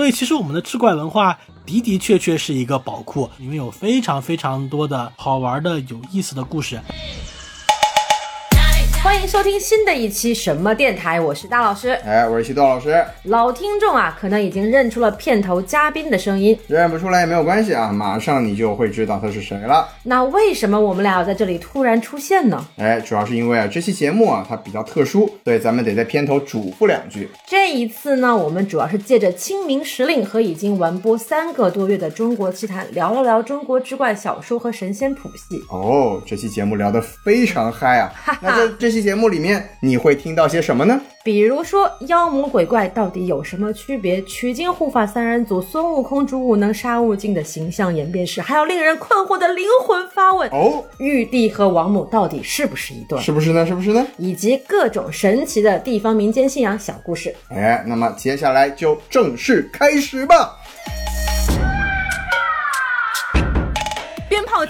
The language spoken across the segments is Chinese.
所以其实我们的志怪文化的的确确是一个宝库，里面有非常非常多的好玩的、有意思的故事。欢迎收听新的一期什么电台，我是大老师。哎，我是西多老师。老听众啊，可能已经认出了片头嘉宾的声音，认不出来也没有关系啊，马上你就会知道他是谁了。那为什么我们俩要在这里突然出现呢？哎，主要是因为啊，这期节目啊，它比较特殊，所以咱们得在片头嘱咐两句。这一次呢，我们主要是借着清明时令和已经完播三个多月的中国奇谭，聊了聊中国之怪小说和神仙谱系。哦，这期节目聊得非常嗨啊！那这这期节目里面，你会听到些什么呢？比如说妖魔鬼怪到底有什么区别？取经护法三人组，孙悟空主武能杀悟净的形象演变史，还有令人困惑的灵魂发问：哦，玉帝和王母到底是不是一对？是不是呢？是不是呢？以及各种神奇的地方民间信仰小故事。哎，那么接下来就正式开始吧。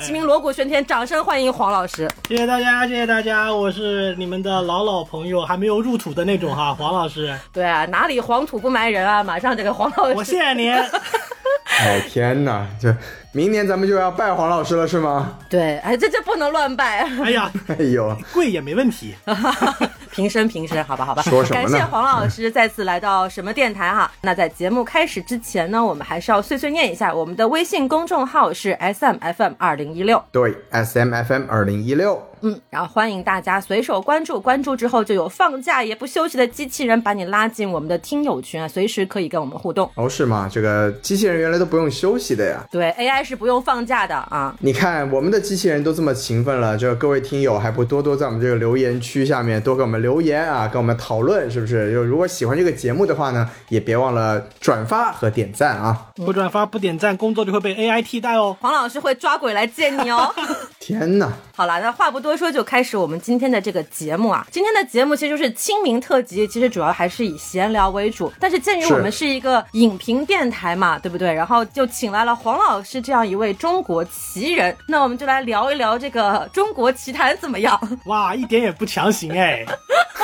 齐鸣，锣鼓喧天，掌声欢迎黄老师。谢谢大家，谢谢大家，我是你们的老老朋友，还没有入土的那种哈，黄老师，对啊，哪里黄土不埋人啊？马上这个黄老师，我谢谢您。哎天哪，这明年咱们就要拜黄老师了是吗？对，哎，这这不能乱拜，哎呀，哎呦，跪也没问题。平身平身，好吧好吧。说什么呢感谢黄老师再次来到什么电台哈。那在节目开始之前呢，我们还是要碎碎念一下，我们的微信公众号是 S M F M 二零一六。对，S M F M 二零一六。嗯，然后欢迎大家随手关注，关注之后就有放假也不休息的机器人把你拉进我们的听友群啊，随时可以跟我们互动。哦，是吗？这个机器人原来都不用休息的呀。对，AI 是不用放假的啊。你看，我们的机器人都这么勤奋了，就各位听友还不多多在我们这个留言区下面多给我们留言啊，跟我们讨论，是不是？就如果喜欢这个节目的话呢，也别忘了转发和点赞啊！不转发不点赞，工作就会被 AI 替代哦。黄老师会抓鬼来见你哦。天哪！好了，那话不多说，就开始我们今天的这个节目啊。今天的节目其实就是清明特辑，其实主要还是以闲聊为主。但是鉴于我们是一个影评电台嘛，对不对？然后就请来了黄老师这样一位中国奇人，那我们就来聊一聊这个中国奇谭怎么样？哇，一点也不强行哎。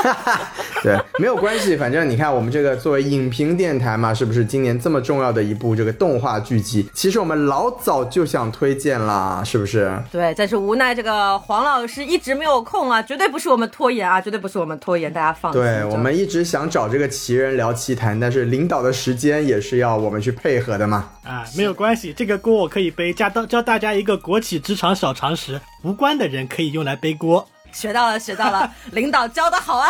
对，没有关系，反正你看我们这个作为影评电台嘛，是不是今年这么重要的一部这个动画剧集，其实我们老早就想推荐啦，是不是？对，但是无奈这个黄老师一直没有空啊，绝对不是我们拖延啊，绝对不是我们拖延，大家放心。对我们一直想找这个奇人聊奇谈，但是领导的时间也是要我们去配合的嘛。啊，没有关系，这个锅我可以背。教教大家一个国企职场小常识，无关的人可以用来背锅。学到了，学到了，领导教的好啊！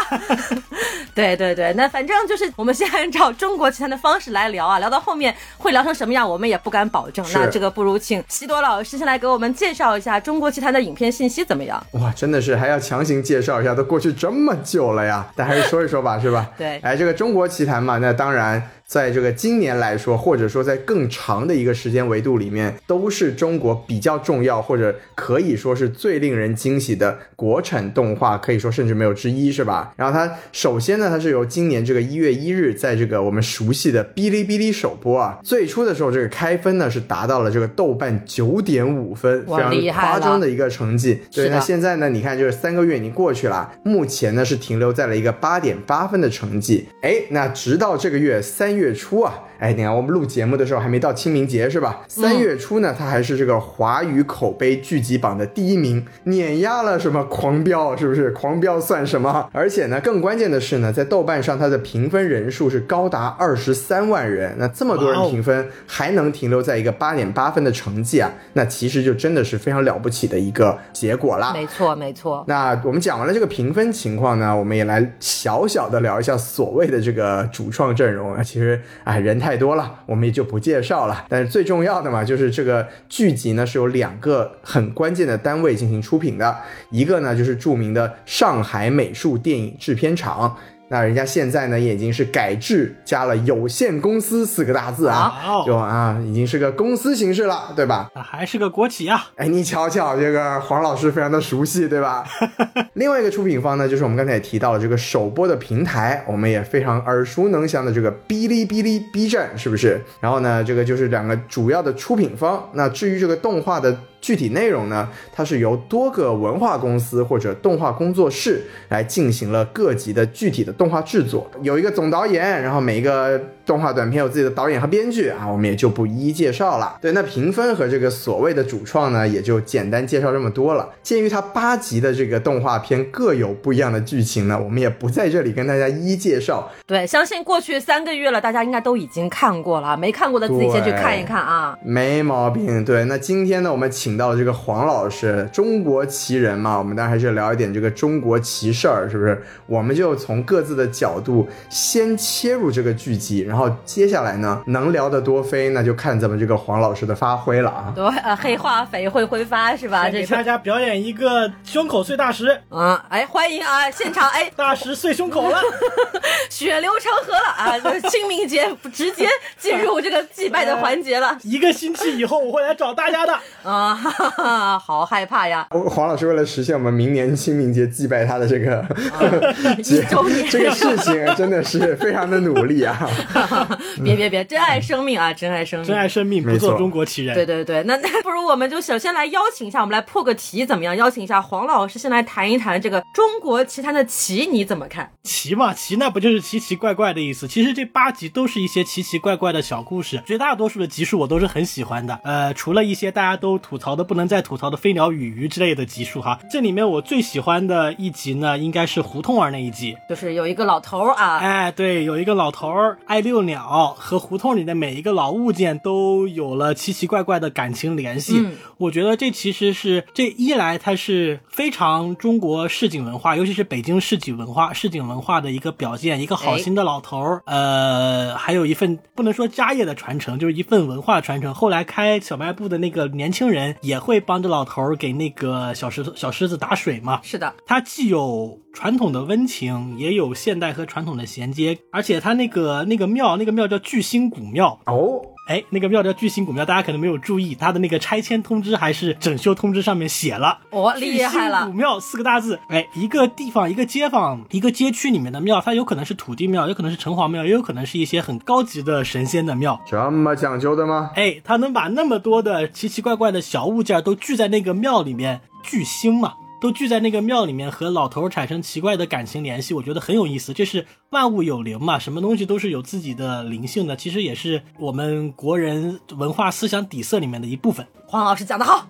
对对对，那反正就是我们先按照中国奇谭的方式来聊啊，聊到后面会聊成什么样，我们也不敢保证。那这个不如请西多老师先来给我们介绍一下中国奇谭的影片信息怎么样？哇，真的是还要强行介绍一下，都过去这么久了呀，但还是说一说吧，是吧？对哎，这个中国奇谭嘛，那当然在这个今年来说，或者说在更长的一个时间维度里面，都是中国比较重要，或者可以说是最令人惊喜的国产动画，可以说甚至没有之一，是吧？然后它首先呢，它是由今年这个一月一日，在这个我们熟悉的哔哩哔哩首播啊。最初的时候，这个开分呢是达到了这个豆瓣九点五分，非常夸张的一个成绩。对，那现在呢，你看就是三个月已经过去了，目前呢是停留在了一个八点八分的成绩。哎，那直到这个月三月初啊。哎，你看我们录节目的时候还没到清明节是吧？三月初呢，它还是这个华语口碑剧集榜的第一名，碾压了什么狂飙，是不是？狂飙算什么？而且呢，更关键的是呢，在豆瓣上它的评分人数是高达二十三万人，那这么多人评分还能停留在一个八点八分的成绩啊，那其实就真的是非常了不起的一个结果啦。没错，没错。那我们讲完了这个评分情况呢，我们也来小小的聊一下所谓的这个主创阵容啊。其实哎，人太太多了，我们也就不介绍了。但是最重要的嘛，就是这个剧集呢是有两个很关键的单位进行出品的，一个呢就是著名的上海美术电影制片厂。那人家现在呢，也已经是改制加了有限公司四个大字啊，哦就啊，已经是个公司形式了，对吧？啊，还是个国企啊。哎，你瞧瞧，这个黄老师非常的熟悉，对吧？另外一个出品方呢，就是我们刚才也提到了这个首播的平台，我们也非常耳熟能详的这个哔哩哔哩 B 站，是不是？然后呢，这个就是两个主要的出品方。那至于这个动画的。具体内容呢，它是由多个文化公司或者动画工作室来进行了各级的具体的动画制作，有一个总导演，然后每一个动画短片有自己的导演和编剧啊，我们也就不一一介绍了。对，那评分和这个所谓的主创呢，也就简单介绍这么多了。鉴于它八集的这个动画片各有不一样的剧情呢，我们也不在这里跟大家一一介绍。对，相信过去三个月了，大家应该都已经看过了，没看过的自己先去看一看啊。没毛病。对，那今天呢，我们请到这个黄老师，中国奇人嘛，我们当然还是聊一点这个中国奇事儿，是不是？我们就从各自的角度先切入这个剧集，然后接下来呢，能聊得多飞，那就看咱们这个黄老师的发挥了啊。对，呃，黑化肥会挥发是吧？这给大家表演一个胸口碎大石，啊，哎，欢迎啊，现场哎，大石碎胸口了。血流成河了啊！这清明节直接进入这个祭拜的环节了 一个星期以后我会来找大家的。啊！哈哈，好害怕呀！黄老师为了实现我们明年清明节祭拜他的这个、一周年这个事情，真的是非常的努力啊。别别别，珍爱生命啊，珍爱生命，珍爱生命，不没错做中国奇人。对对对，那 那不如我们就首先来邀请一下，我们来破个题怎么样？邀请一下黄老师，先来谈一谈这个中国奇谭的奇，你怎么看？奇嘛，奇那不就是奇奇怪怪的意思？其实这八集都是一些奇奇怪怪的小故事，绝大多数的集数我都是很喜欢的。呃，除了一些大家都吐槽的不能再吐槽的飞鸟与鱼之类的集数哈，这里面我最喜欢的一集呢，应该是胡同儿那一集。就是有一个老头儿啊，哎，对，有一个老头儿爱遛鸟，和胡同里的每一个老物件都有了奇奇怪怪的感情联系。嗯我觉得这其实是这一来，它是非常中国市井文化，尤其是北京市井文化、市井文化的一个表现。一个好心的老头儿，呃，还有一份不能说家业的传承，就是一份文化传承。后来开小卖部的那个年轻人也会帮着老头儿给那个小石头小狮子打水嘛。是的，它既有传统的温情，也有现代和传统的衔接，而且它那个那个庙，那个庙叫巨星古庙。哦，哎，那个庙叫巨星古庙，大家可能没有注意，它的那个拆迁通知还是整修通知上面写了。哦，厉害巨星古，庙四个大字，哎，一个地方、一个街坊、一个街区里面的庙，它有可能是土地庙，有可能是城隍庙，也有可能是一些很高级的神仙的庙。这么讲究的吗？哎，他能把那么多的奇奇怪怪的小物件都聚在那个庙里面，巨星嘛，都聚在那个庙里面，和老头儿产生奇怪的感情联系，我觉得很有意思。这是万物有灵嘛，什么东西都是有自己的灵性的，其实也是我们国人文化思想底色里面的一部分。黄老师讲得好，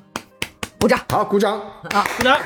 鼓掌好，鼓掌。啊！是的，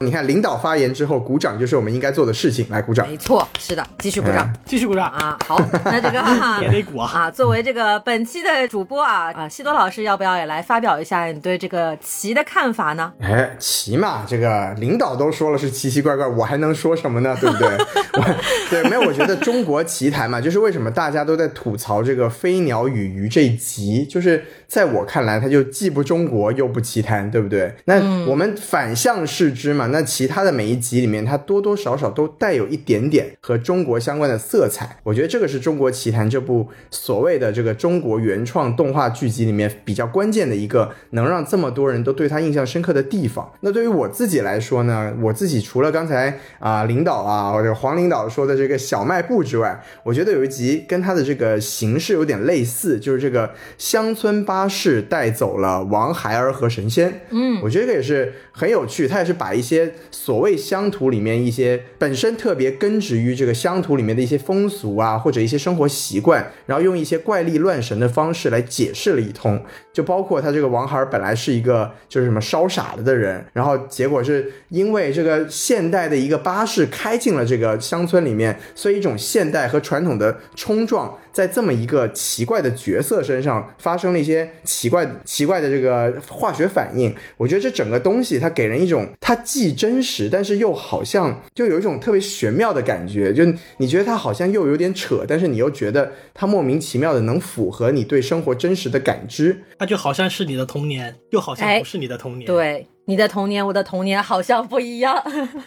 你看，领导发言之后，鼓掌就是我们应该做的事情。来，鼓掌。没错，是的，继续鼓掌。继续鼓掌，啊，好，那这个哈哈 也得鼓啊。啊，作为这个本期的主播啊啊，西多老师要不要也来发表一下你对这个棋的看法呢？哎，棋嘛，这个领导都说了是奇奇怪怪，我还能说什么呢？对不对？我对，没有，我觉得中国棋坛嘛，就是为什么大家都在吐槽这个飞鸟与鱼这一集，就是在我看来，它就既不中国又不奇谭，对不对？那我们反向视之嘛，那其他的每一集里面，它多多少少都带有一点点和中国相关的色彩。我觉得这个是中国奇谭这部所谓的这个中国原创动画剧集里面比较关键的一个，能让这么多人都对它印象深刻的地方。那对于我自己来说呢，我自己除了刚才啊、领导啊或者黄领导说的这个小卖部之外，我觉得有一集跟它的这个形式有点类似，就是这个乡村巴士带走了王孩儿和神仙。嗯，我觉得这个也是很有趣，他也是把一些所谓乡土里面一些本身特别根植于这个乡土里面的一些风俗啊，或者一些生活习惯，然后用一些怪力乱神的方式来解释了一通。就包括他这个王孩儿本来是一个就是什么烧傻了的人，然后结果是因为这个现代的一个巴士开进了这个乡村里面，所以一种现代和传统的冲撞，在这么一个奇怪的角色身上发生了一些奇怪奇怪的这个化学反应。我觉得这整个东西它给人一种它既真实，但是又好像就有一种特别玄妙的感觉，就你觉得它好像又有点扯，但是你又觉得它莫名其妙的能符合你对生活真实的感知。它就好像是你的童年，又好像哎不是你的童年。对，你的童年，我的童年好像不一样。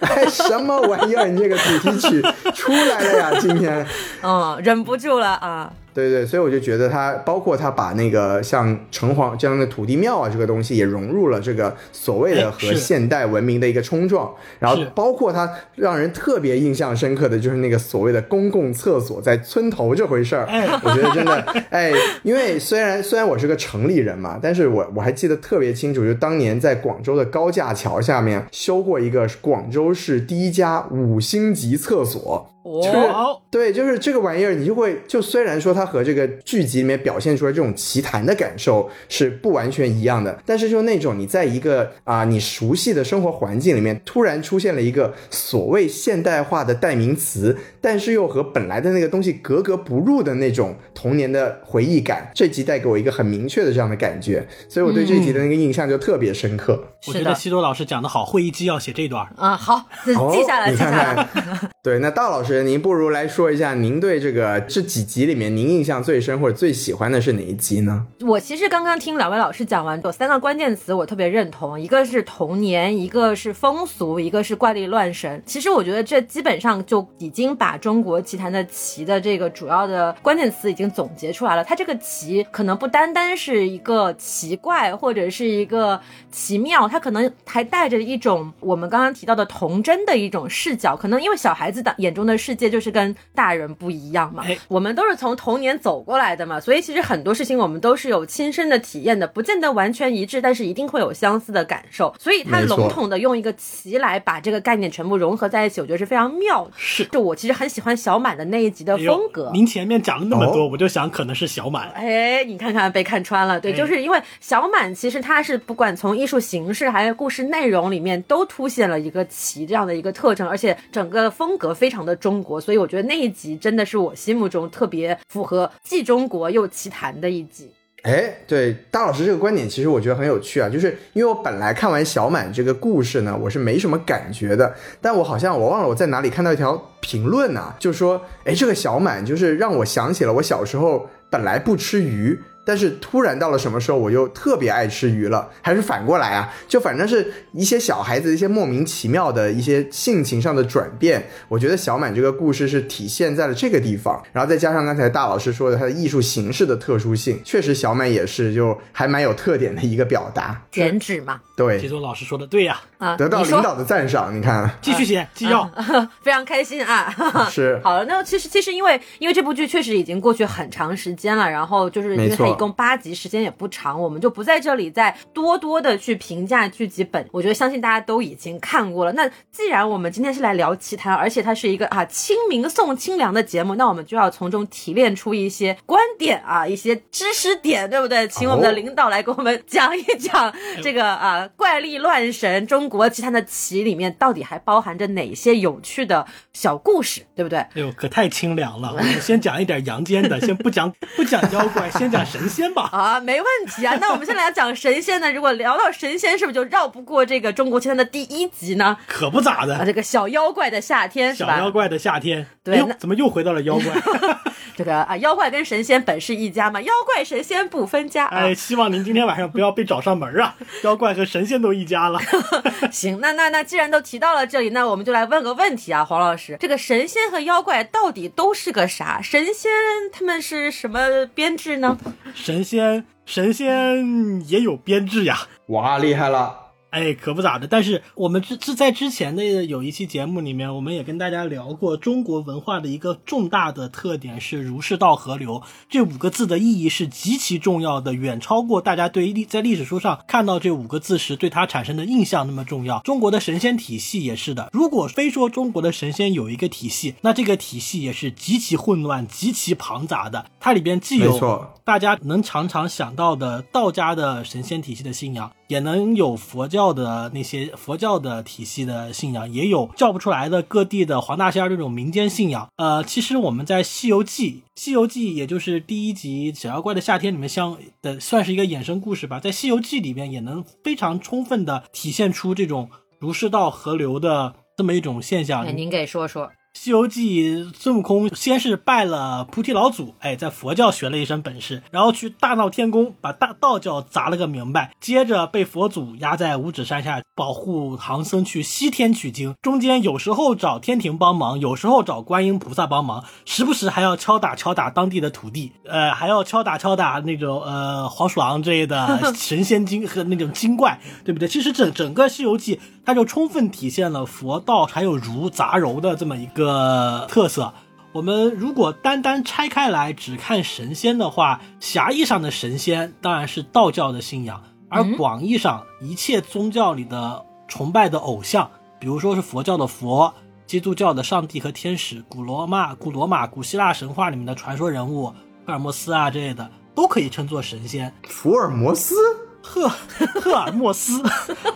哎，什么玩意儿？你这个主题曲出来了呀！今天，嗯，忍不住了啊。对对，所以我就觉得他包括他把那个像城隍这样的土地庙啊这个东西也融入了这个所谓的和现代文明的一个冲撞，然后包括他让人特别印象深刻的就是那个所谓的公共厕所在村头这回事儿，哎。我觉得真的哎，因为虽然虽然我是个城里人嘛，但是我我还记得特别清楚，就当年在广州的高架桥下面修过一个广州市第一家五星级厕所。就是哦对，就是这个玩意儿，你就会就虽然说它和这个剧集里面表现出来这种奇谈的感受是不完全一样的，但是就那种你在一个啊、你熟悉的生活环境里面，突然出现了一个所谓现代化的代名词，但是又和本来的那个东西格格不入的那种童年的回忆感，这集带给我一个很明确的这样的感觉，所以我对这集的那个印象就特别深刻。我觉得西多老师讲的好，会议纪要写这段。啊，好，记下来，你看记下来。看，对，那大老师，您不如来说一下，您对这个这几集里面您印象最深或者最喜欢的是哪一集呢？我其实刚刚听两位老师讲完，有三个关键词我特别认同，一个是童年，一个是风俗，一个是怪力乱神。其实我觉得这基本上就已经把中国奇谭的奇的这个主要的关键词已经总结出来了。它这个奇可能不单单是一个奇怪或者是一个奇妙，它可能还带着一种我们刚刚提到的童真的一种视角。可能因为小孩子的眼中的世界就是跟大人不一样嘛哎，我们都是从童年走过来的嘛，所以其实很多事情我们都是有亲身的体验的，不见得完全一致，但是一定会有相似的感受。所以它笼统的用一个棋来把这个概念全部融合在一起，我觉得是非常妙的。是就我其实很喜欢小满的那一集的风格。您前面讲了那么多，哦我就想可能是小满。哎，你看看被看穿了，对，哎就是因为小满其实它是不管从艺术形式还是故事内容里面都凸显了一个奇这样的一个特征，而且整个风格非常的中中国，所以我觉得那一集真的是我心目中特别符合既中国又奇谭的一集。哎，对，大老师这个观点其实我觉得很有趣啊，就是因为我本来看完小满这个故事呢，我是没什么感觉的，但我好像我忘了我在哪里看到一条评论呐、就说，哎，这个小满就是让我想起了我小时候本来不吃鱼。但是突然到了什么时候，我又特别爱吃鱼了，还是反过来啊？就反正是一些小孩子一些莫名其妙的一些性情上的转变。我觉得小满这个故事是体现在了这个地方，然后再加上刚才大老师说的它的艺术形式的特殊性，确实小满也是就还蛮有特点的一个表达。剪纸嘛，对，杰总老师说的对呀，啊，得到领导的赞赏，你看继续写纪要。非常开心啊！是好了，那其实其实因为因为这部剧确实已经过去很长时间了，然后就是因为没错它一共八集，时间也不长，我们就不在这里再多多的去评价剧集本。我觉得相信大家都已经看过了。那既然我们今天是来聊奇谈，而且它是一个啊清明送清凉的节目，那我们就要从中提炼出一些观点啊，一些知识点，对不对？请我们的哦领导来给我们讲一讲这个啊怪力乱神中国奇谈的奇里面到底还包含着哪些有趣的小故事，对不对？哎呦，可太清凉了！我们先讲一点阳间的，先不讲不讲妖怪，先讲神仙吧。啊，没问题啊。那我们先来讲神仙呢。如果聊到神仙，是不是就绕不过这个中国奇谭的第一集呢？可不咋啊，的，这个小妖怪的夏天是吧？小妖怪的夏天。对，哎怎么又回到了妖怪？这个啊，妖怪跟神仙本是一家嘛，妖怪神仙不分家啊。哎，希望您今天晚上不要被找上门啊！妖怪和神仙都一家了。行，那那那既然都提到了这里，那我们就来问个问题啊，黄老师，这个神仙和妖怪到底都是个啥？神仙他们是什么编制呢？神仙，神仙也有编制呀。哇，厉害了！哎，可不咋的。但是我们之之在之前的有一期节目里面，我们也跟大家聊过，中国文化的一个重大的特点是儒释道合流这五个字的意义是极其重要的，远超过大家对历在历史书上看到这五个字时对它产生的印象那么重要。中国的神仙体系也是的，如果非说中国的神仙有一个体系，那这个体系也是极其混乱、极其庞杂的。它里边既有大家能常常想到的道家的神仙体系的信仰，也能有佛教的那些佛教的体系的信仰，也有叫不出来的各地的黄大仙这种民间信仰。呃，其实我们在《西游记》，《西游记》也就是第一集《小妖怪的夏天》里面相的算是一个衍生故事吧，在《西游记》里面也能非常充分的体现出这种儒释道合流的这么一种现象。您给说说。《西游记》孙悟空先是拜了菩提老祖，哎，在佛教学了一身本事，然后去大闹天宫，把大道教砸了个明白，接着被佛祖压在五指山下保护唐僧去西天取经，中间有时候找天庭帮忙，有时候找观音菩萨帮忙，时不时还要敲打敲打当地的土地，呃，还要敲打敲打那种呃黄鼠狼之类的 神仙精和那种精怪，对不对？其实整整个《西游记》它就充分体现了佛道还有儒杂糅的这么一个特色。我们如果单单拆开来只看神仙的话，狭义上的神仙当然是道教的信仰，而广义上一切宗教里的崇拜的偶像，比如说是佛教的佛、基督教的上帝和天使、古罗马、古罗马、古希腊神话里面的传说人物福尔摩斯啊之类的，都可以称作神仙。福尔摩斯，赫赫尔墨斯，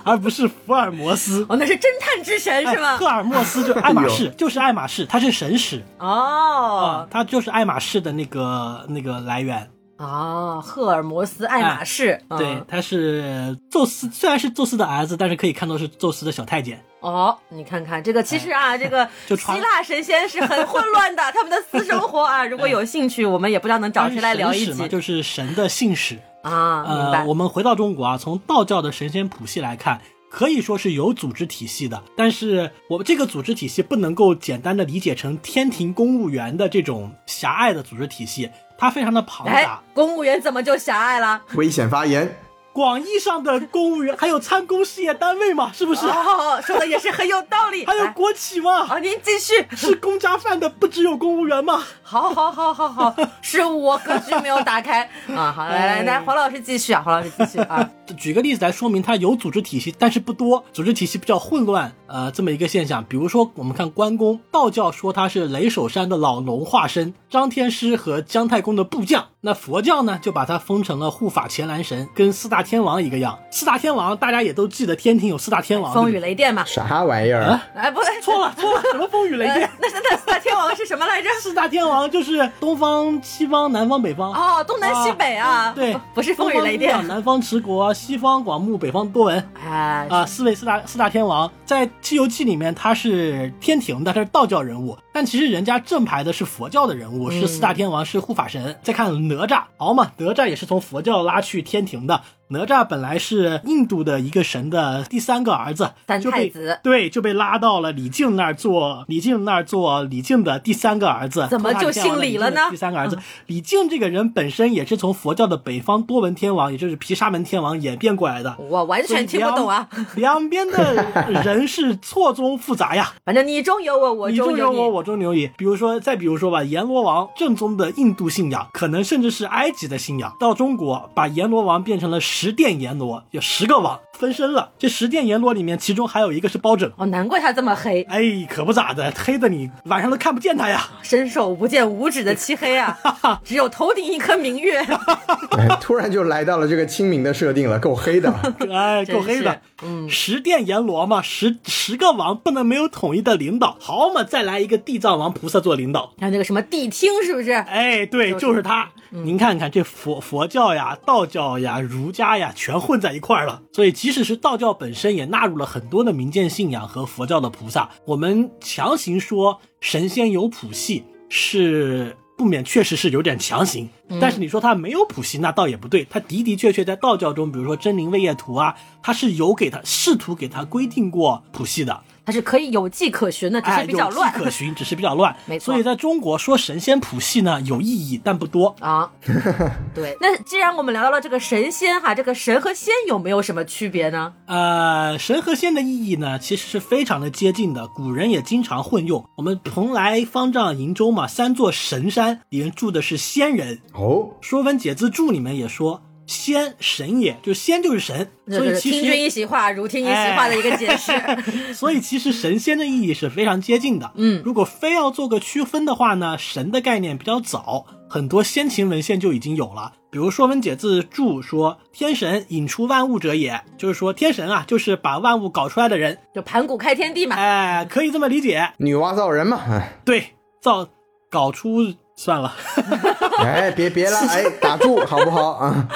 而不是福尔摩斯。哦，那是侦探之神是吗哎赫？尔墨斯就爱马仕，就是爱马仕，它是神使啊哦，它就是爱马仕的那个那个来源。哦，赫尔墨斯爱马仕，嗯对，他是宙斯，虽然是宙斯的儿子，但是可以看作是宙斯的小太监。哦，你看看这个，其实啊，这个 希腊神仙是很混乱的，他们的私生活啊，如果有兴趣，我们也不知道能找谁来聊一集就是神的信使。啊。呃，我。们回到中国啊，从道教的神仙谱系来看，可以说是有组织体系的。但是我们这个组织体系不能够简单的理解成天庭公务员的这种狭隘的组织体系，它非常的庞哎杂。，公务员怎么就狭隘了？危险发言。广义上的公务员还有参公事业单位嘛，是不是？哦，说的也是很有道理。还有国企嘛，好，您继续。吃公家饭的不只有公务员吗？好，好，好，好，好，是我格局没有打开啊。好，来来来，黄老师继续啊，黄老师继续啊。举个例子来说明它有组织体系，但是不多，组织体系比较混乱，呃，这么一个现象。比如说，我们看关公，道教说他是雷守山的老农化身，张天师和姜太公的部将。那佛教呢，就把他封成了护法乾蓝神，跟四大天王一个样。四大天王大家也都记得，天庭有四大天王，风雨雷电嘛。啥玩意儿？啊哎，不对，错了错了，什么风雨雷电呃？那那那四大天王是什么来着？四大天王就是东方、西方、南方、北方。哦，东南西北啊。对不，是风雨雷电。南方持国，西方广目，北方多闻。哎，啊，四位四大四大天王在《西游记》里面他是天庭的，他是道教人物，但其实人家正牌的是佛教的人物，是四大天王，是护法神。再看哪吒，好嘛，哪吒也是从佛教拉去天庭的。哪吒本来是印度的一个神的第三个儿子，三就被太子对，就被拉到了李靖那儿做李靖那儿做李靖的第三个儿子，怎么就姓李了呢第三个儿子，李靖这个人本身也是从佛教的北方多闻天王，也就是毗沙门天王演变过来的。我完全听不懂啊。两两边的人是错综复杂呀，反正你中有我，我中有你。中有我，我中有你。比如说，再比如说吧，阎罗王正宗的印度信仰，可能甚至是埃及的信仰，到中国把阎罗王变成了十殿阎罗，有十个王分身了。这十殿阎罗里面，其中还有一个是包拯。哦，难怪他这么黑，哎，可不咋的，黑的你晚上都看不见他呀。伸手不见五指的漆黑啊，只有头顶一颗明月。哎，突然就来到了这个清明的设定了，够黑的。哎，真够黑的。嗯十殿阎罗嘛，十十个王不能没有统一的领导。好嘛，再来一个地藏王菩萨做领导。还有那个什么谛听，是不是？哎，对，就是就是他。您看看这佛佛教呀、道教呀、儒家呀，全混在一块儿了。所以，即使是道教本身，也纳入了很多的民间信仰和佛教的菩萨。我们强行说神仙有谱系，是不免确实是有点强行。但是你说他没有谱系，那倒也不对。他的的确确在道教中，比如说真灵位业图啊，他是有给他试图给他规定过谱系的。它是可以有迹可循的，只哎，是比较乱。有迹可循，只是比较乱。没错所以在中国说神仙谱系呢，有意义，但不多。啊，对。那既然我们聊到了这个神仙哈，这个神和仙有没有什么区别呢？呃，神和仙的意义呢，其实是非常的接近的，古人也经常混用。我们蓬莱、方丈、瀛洲嘛，三座神山里面住的是仙人，哦，《说文解字注》里面也说。仙神也，就仙就是神，所以其听君一，席话，如听一席话的一个解释。所以其实神仙的意义是非常接近的。嗯如果非要做个区分的话呢，神的概念比较早，很多先秦文献就已经有了。比如《说文解字注》说：“天神引出万物者也”，就是说天神啊，就是把万物搞出来的人。就盘古开天地嘛。哎，可以这么理解。女娲造人嘛。哎对，造搞出算了，哎，别别了，哎，打住好不好啊？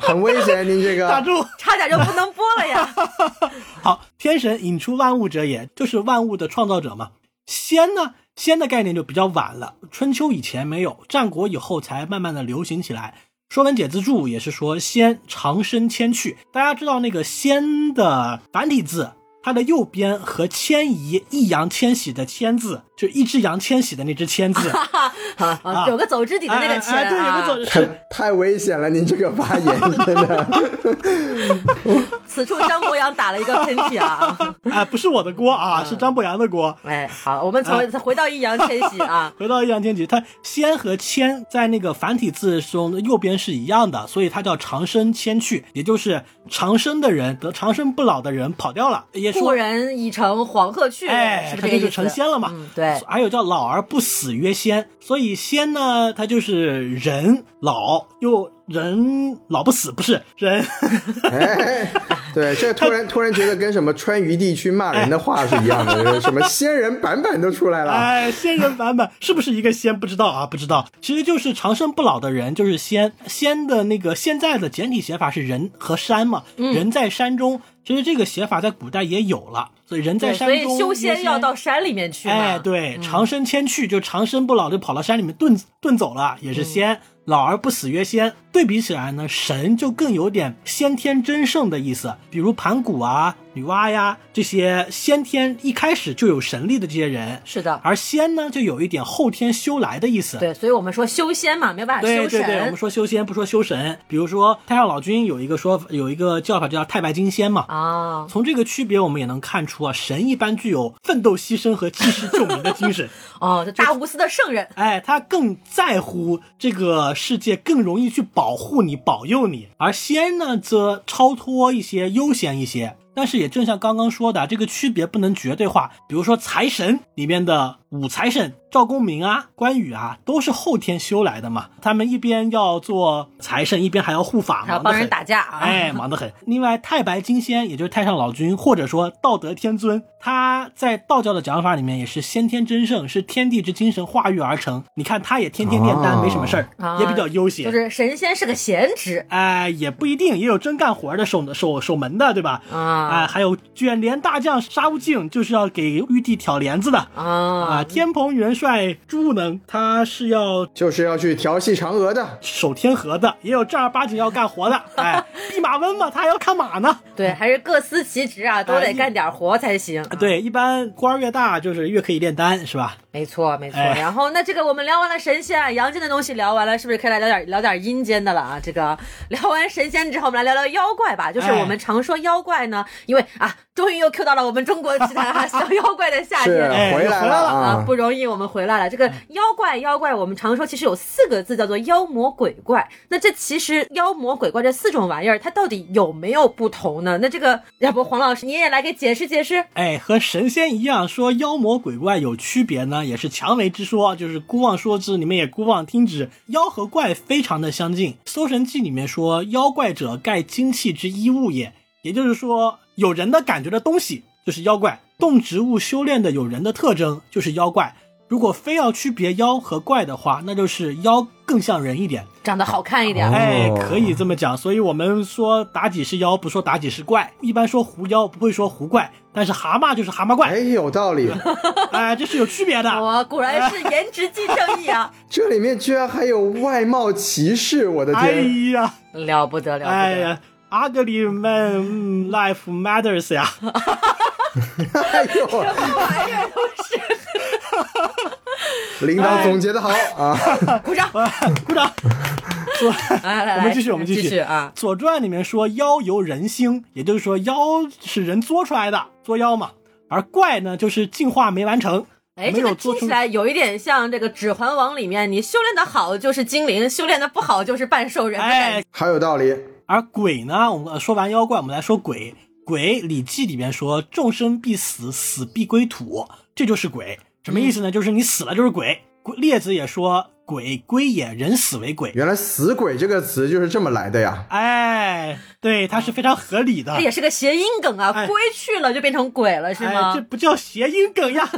很危险，您这个。打住。差点就不能播了呀！好，天神引出万物者也，就是万物的创造者嘛。仙呢，仙的概念就比较晚了，春秋以前没有，战国以后才慢慢的流行起来。《说文解字注》也是说仙长生迁去，大家知道那个仙的繁体字。它的右边和迁移易烊千玺的千字，就一只羊迁徙的那只千字，啊，有个走之底的那个千对，有个走太太危险了，您这个发言 真的。此处张博洋打了一个喷嚏啊！哎，不是我的锅啊，是张博洋的锅。哎，好，我们从回到易烊千玺啊，回到易烊千玺，他仙和千在那个繁体字中右边是一样的，所以它叫长生千去，也就是长生的人得长生不老的人跑掉了，也。故人已乘黄鹤去，哎，是不是就成仙了嘛？对，还有叫老而不死曰仙，所以仙呢，它就是人老又人老不死，不是人。哎对，这突然突然觉得跟什么川渝地区骂人的话是一样的，什么仙人版本都出来了。哎，仙人版本是不是一个仙？不知道啊，不知道。其实就是长生不老的人，就是仙。仙的那个现在的简体写法是人和山嘛，人在山中。其实这个写法在古代也有了，所以人在山中，所以修仙要到山里面去。哎，对，长生迁去就长生不老，就跑到山里面遁遁走了，也是仙。老而不死曰仙。对比起来呢，神就更有点先天真圣的意思，比如盘古啊、女娲呀这些先天一开始就有神力的这些人。是的，而仙呢，就有一点后天修来的意思。对，所以我们说修仙嘛，没有办法修神。对对对，我们说修仙不说修神。比如说太上老君有一个说有一个叫法叫太白金仙嘛。啊，从这个区别我们也能看出啊，神一般具有奋斗牺牲和济世救民的精神。哦，这大无私的圣人。哎，他更在乎这个世界，更容易去保护你。保佑你，而仙呢，则超脱一些，悠闲一些。但是也正像刚刚说的，这个区别不能绝对化。比如说财神里面的五财神。赵公明啊，关羽啊，都是后天修来的嘛。他们一边要做财神，一边还要护法，还要帮人打架啊，哎，忙得很。另外，太白金仙，也就是太上老君，或者说道德天尊，他在道教的讲法里面也是先天真圣，是天地之精神化育而成。你看，他也天天炼丹，没什么事儿，也比较悠闲。就是神仙是个闲职，哎，也不一定，也有真干活的守守守门的，对吧？啊，哎，还有卷帘大将沙悟净，就是要给玉帝挑帘子的啊啊，天蓬元。帅朱能，他是要就是要去调戏嫦娥的，守天河的，也有正儿八经要干活的。哎，弼马温嘛，他还要看马呢。对，还是各司其职啊，都得干点活才行。对，一般官越大，就是越可以炼丹，是吧？没错，没错。然后，那这个我们聊完了神仙、阳间的东西，聊完了，是不是可以来聊点聊点阴间的了啊？这个聊完神仙之后，我们来聊聊妖怪吧。就是我们常说妖怪呢，因为啊，终于又 Q 到了我们中国奇谭哈，小妖怪的夏天回来了啊，不容易，我们。回来了，这个妖怪妖怪，我们常说其实有四个字叫做妖魔鬼怪。那这其实妖魔鬼怪这四种玩意儿，它到底有没有不同呢？那这个要不黄老师你也来给解释解释？哎，和神仙一样，说妖魔鬼怪有区别呢，也是强为之说，就是姑妄说之，你们也姑妄听之。妖和怪非常的相近，《搜神记》里面说，妖怪者盖精气之衣物也，也就是说有人的感觉的东西就是妖怪，动植物修炼的有人的特征就是妖怪。如果非要区别妖和怪的话，那就是妖更像人一点，长得好看一点。哎，可以这么讲。所以我们说妲己是妖，不说妲己是怪。一般说狐妖，不会说狐怪。但是蛤蟆就是蛤蟆怪。哎，有道理。哎，这是有区别的。我果然是颜值即正义啊！这里面居然还有外貌歧视，我的天！哎呀，了不得了！哎呀，ugly man life matters 呀！哎呦，什么玩意儿都是。领导总结的好啊！鼓掌，鼓掌。来来我们继续，我们继续啊！《左传》里面说妖由人兴，也就是说妖是人作出来的，作妖嘛。而怪呢，就是进化没完成。哎，这个听起来有一点像这个《指环王》里面，你修炼的好就是精灵，修炼的不好就是半兽人。哎，好有道理。而鬼呢，我们说完妖怪，我们来说鬼。鬼，《礼记》里面说众生必死，死必归土，这就是鬼。什么意思呢？就是你死了就是鬼。列子也说，鬼归也，人死为鬼。原来“死鬼”这个词就是这么来的呀！哎，对，它是非常合理的。这也是个谐音梗啊，哎龟去了就变成鬼了，是哎，吗这？不叫谐音梗呀，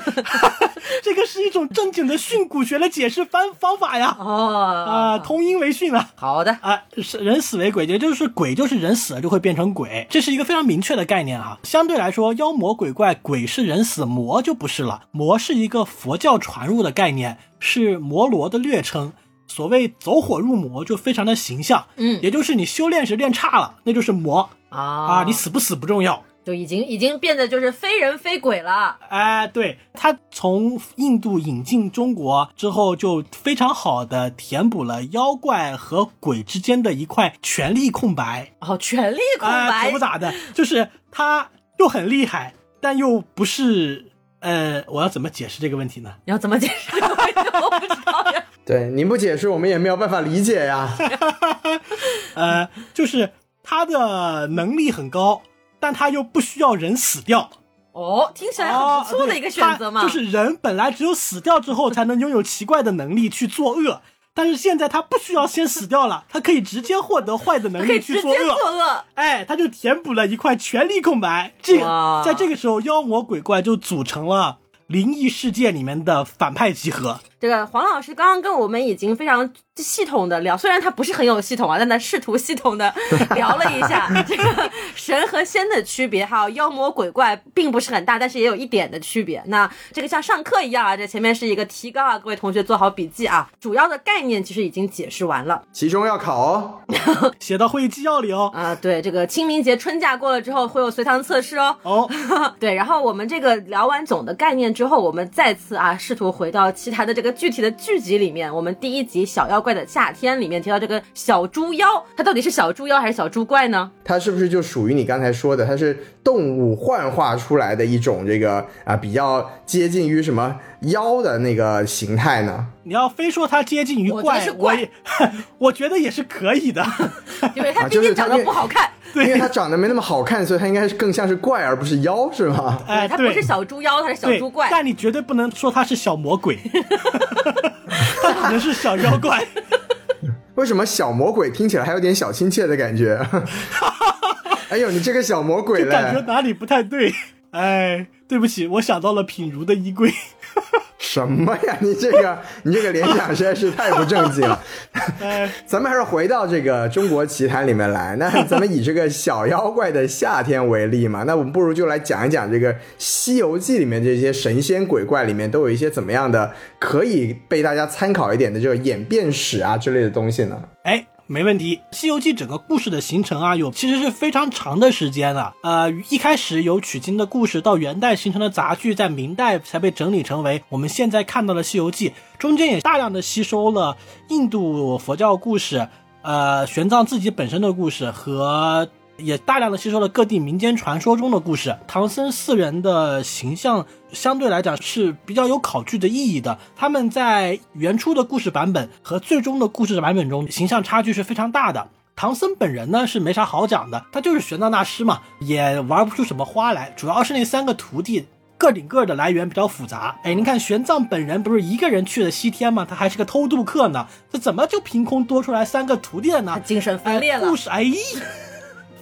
这个是一种正经的训诂学的解释方方法呀。哦，啊、通音为训啊。好的，啊，是人死为鬼，也就是鬼就是人死了就会变成鬼，这是一个非常明确的概念哈。相对来说，妖魔鬼怪，鬼是人死，魔就不是了。魔是一个佛教传入的概念，是摩罗的略称。所谓走火入魔，就非常的形象。嗯也就是你修炼时练差了，那就是魔啊啊，你死不死不重要。就已经已经变得就是非人非鬼了。哎，对，他从印度引进中国之后，就非常好的填补了妖怪和鬼之间的一块权力空白。哦，权力空啊，白可不，咋的，就是他又很厉害，但又不是。呃，我要怎么解释这个问题呢？你要怎么解释？我不知道呀。对，您不解释，我们也没有办法理解呀。呃，就是他的能力很高，但他又不需要人死掉。哦，听起来很不错的一个选择嘛。哦就是人本来只有死掉之后才能拥有奇怪的能力去作恶，但是现在他不需要先死掉了，他可以直接获得坏的能力去作恶作恶。恶。哎，他就填补了一块权力空白。这个在这个时候，妖魔鬼怪就组成了灵异事件里面的反派集合。这个黄老师刚刚跟我们已经非常系统的聊，虽然他不是很有系统啊，但他试图系统的 聊了一下这个神和仙的区别，还有妖魔鬼怪并不是很大，但是也有一点的区别。那这个像上课一样啊，这前面是一个提纲啊，各位同学做好笔记啊，主要的概念其实已经解释完了期中要考哦，写到会议纪要里哦。啊。对，这个清明节春假过了之后会有随堂测试哦。哦，对，然后我们这个聊完总的概念之后，我们再次啊试图回到其他的这个具体的剧集里面。我们第一集《小妖怪的夏天》里面提到这个小猪妖，它到底是小猪妖还是小猪怪呢？它是不是就属于你刚才说的，它是动物幻化出来的一种这个啊比较接近于什么妖的那个形态呢？你要非说它接近于怪，是怪我也 我觉得也是可以的。因为它啊毕竟长得不好看，因为它长得没那么好看，所以它应该是更像是怪而不是妖，是吗？哎，它不是小猪妖，它是小猪怪。但你绝对不能说它是小魔鬼，它可能是小妖怪。为什么小魔鬼听起来还有点小亲切的感觉？哎呦，你这个小魔鬼嘞感觉！哪里不太对。哎，对不起，我想到了品如的衣柜。什么呀？你这个 你这个联想实在是太不正经了。哎，咱们还是回到这个中国奇谭里面来。那咱们以这个小妖怪的夏天为例嘛，那我们不如就来讲一讲这个《西游记》里面这些神仙鬼怪里面都有一些怎么样的可以被大家参考一点的这个演变史啊之类的东西呢？哎，没问题。《西游记》整个故事的形成啊，有其实是非常长的时间了。呃，一开始有取经的故事，到元代形成的杂剧，在明代才被整理成为我们现在看到的《西游记》。中间也大量的吸收了印度佛教故事，呃，玄奘自己本身的故事和。也大量的吸收了各地民间传说中的故事。唐僧四人的形象相对来讲是比较有考据的意义的。他们在原初的故事版本和最终的故事版本中，形象差距是非常大的。唐僧本人呢是没啥好讲的，他就是玄奘大师嘛，也玩不出什么花来。主要是那三个徒弟个顶个的来源比较复杂。哎，您看玄奘本人不是一个人去了西天吗？他还是个偷渡客呢，这怎么就凭空多出来三个徒弟了呢？它精神分裂了哎故。事哎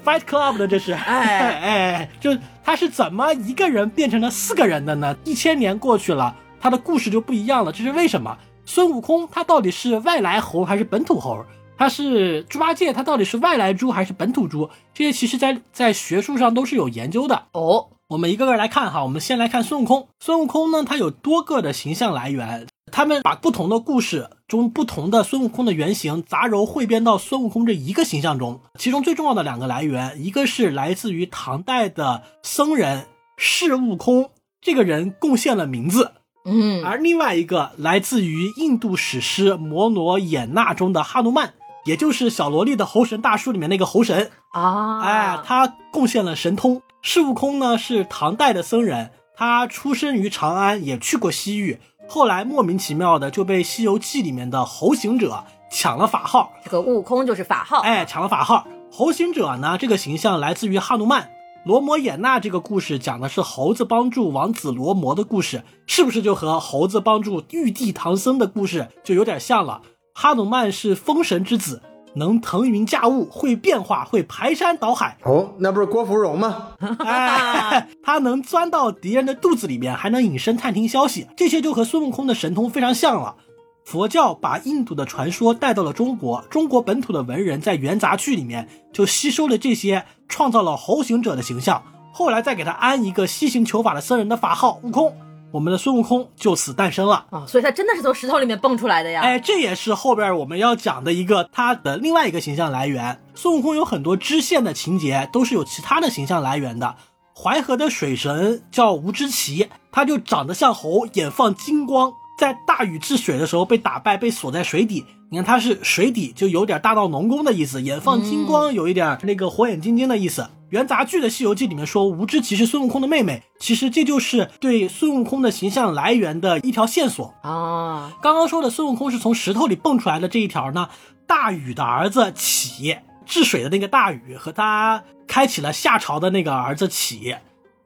，Fight Club 的这是，哎 哎，就他是怎么一个人变成了四个人的呢？一千年过去了，他的故事就不一样了，这是为什么？孙悟空他到底是外来猴还是本土猴？他是猪八戒，他到底是外来猪还是本土猪？这些其实在在学术上都是有研究的。哦，我们一个个来看哈，我们先来看孙悟空。孙悟空呢，他有多个的形象来源，他们把不同的故事中不同的孙悟空的原型杂糅汇编到孙悟空这一个形象中。其中最重要的两个来源，一个是来自于唐代的僧人释悟空，这个人贡献了名字，嗯，而另外一个来自于印度史诗《摩罗衍那》中的哈努曼，也就是小萝莉的猴神大叔里面那个猴神。啊，哎，他贡献了神通。释悟空呢是唐代的僧人，他出生于长安，也去过西域，后来莫名其妙的就被《西游记》里面的猴行者抢了法号，这个悟空就是法号。哎，抢了法号。猴行者呢这个形象来自于哈努曼，罗摩衍那这个故事讲的是猴子帮助王子罗摩的故事，是不是就和猴子帮助玉帝唐僧的故事就有点像了？哈努曼是风神之子，能腾云驾雾，会变化，会排山倒海。哦，那不是郭芙蓉吗？哎，他能钻到敌人的肚子里面，还能隐身探听消息，这些就和孙悟空的神通非常像了。佛教把印度的传说带到了中国，中国本土的文人在元杂剧里面就吸收了这些，创造了猴行者的形象，后来再给他安一个西行求法的僧人的法号悟空，我们的孙悟空就此诞生了。啊，所以他真的是从石头里面蹦出来的呀。哎，这也是后边我们要讲的一个他的另外一个形象来源。孙悟空有很多支线的情节都是有其他的形象来源的。淮河的水神叫吴知奇，他就长得像猴，眼放金光。在大禹治水的时候被打败，被锁在水底。你看他是水底，就有点大闹龙宫的意思，眼放金光，有一点那个火眼金睛的意思。元杂剧的《西游记》里面说吴知奇是孙悟空的妹妹，其实这就是对孙悟空的形象来源的一条线索啊。刚刚说的孙悟空是从石头里蹦出来的这一条呢，大禹的儿子启治水的那个大禹和他开启了夏朝的那个儿子启，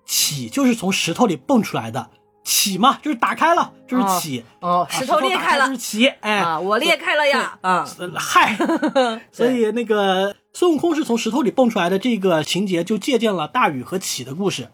启就是从石头里蹦出来的。起嘛，就是打开了，就是起哦，石头裂开了，就是起，哎，我裂开了呀，啊，嗨，所以那个孙悟空是从石头里蹦出来的，这个情节就借鉴了大禹和启的故事。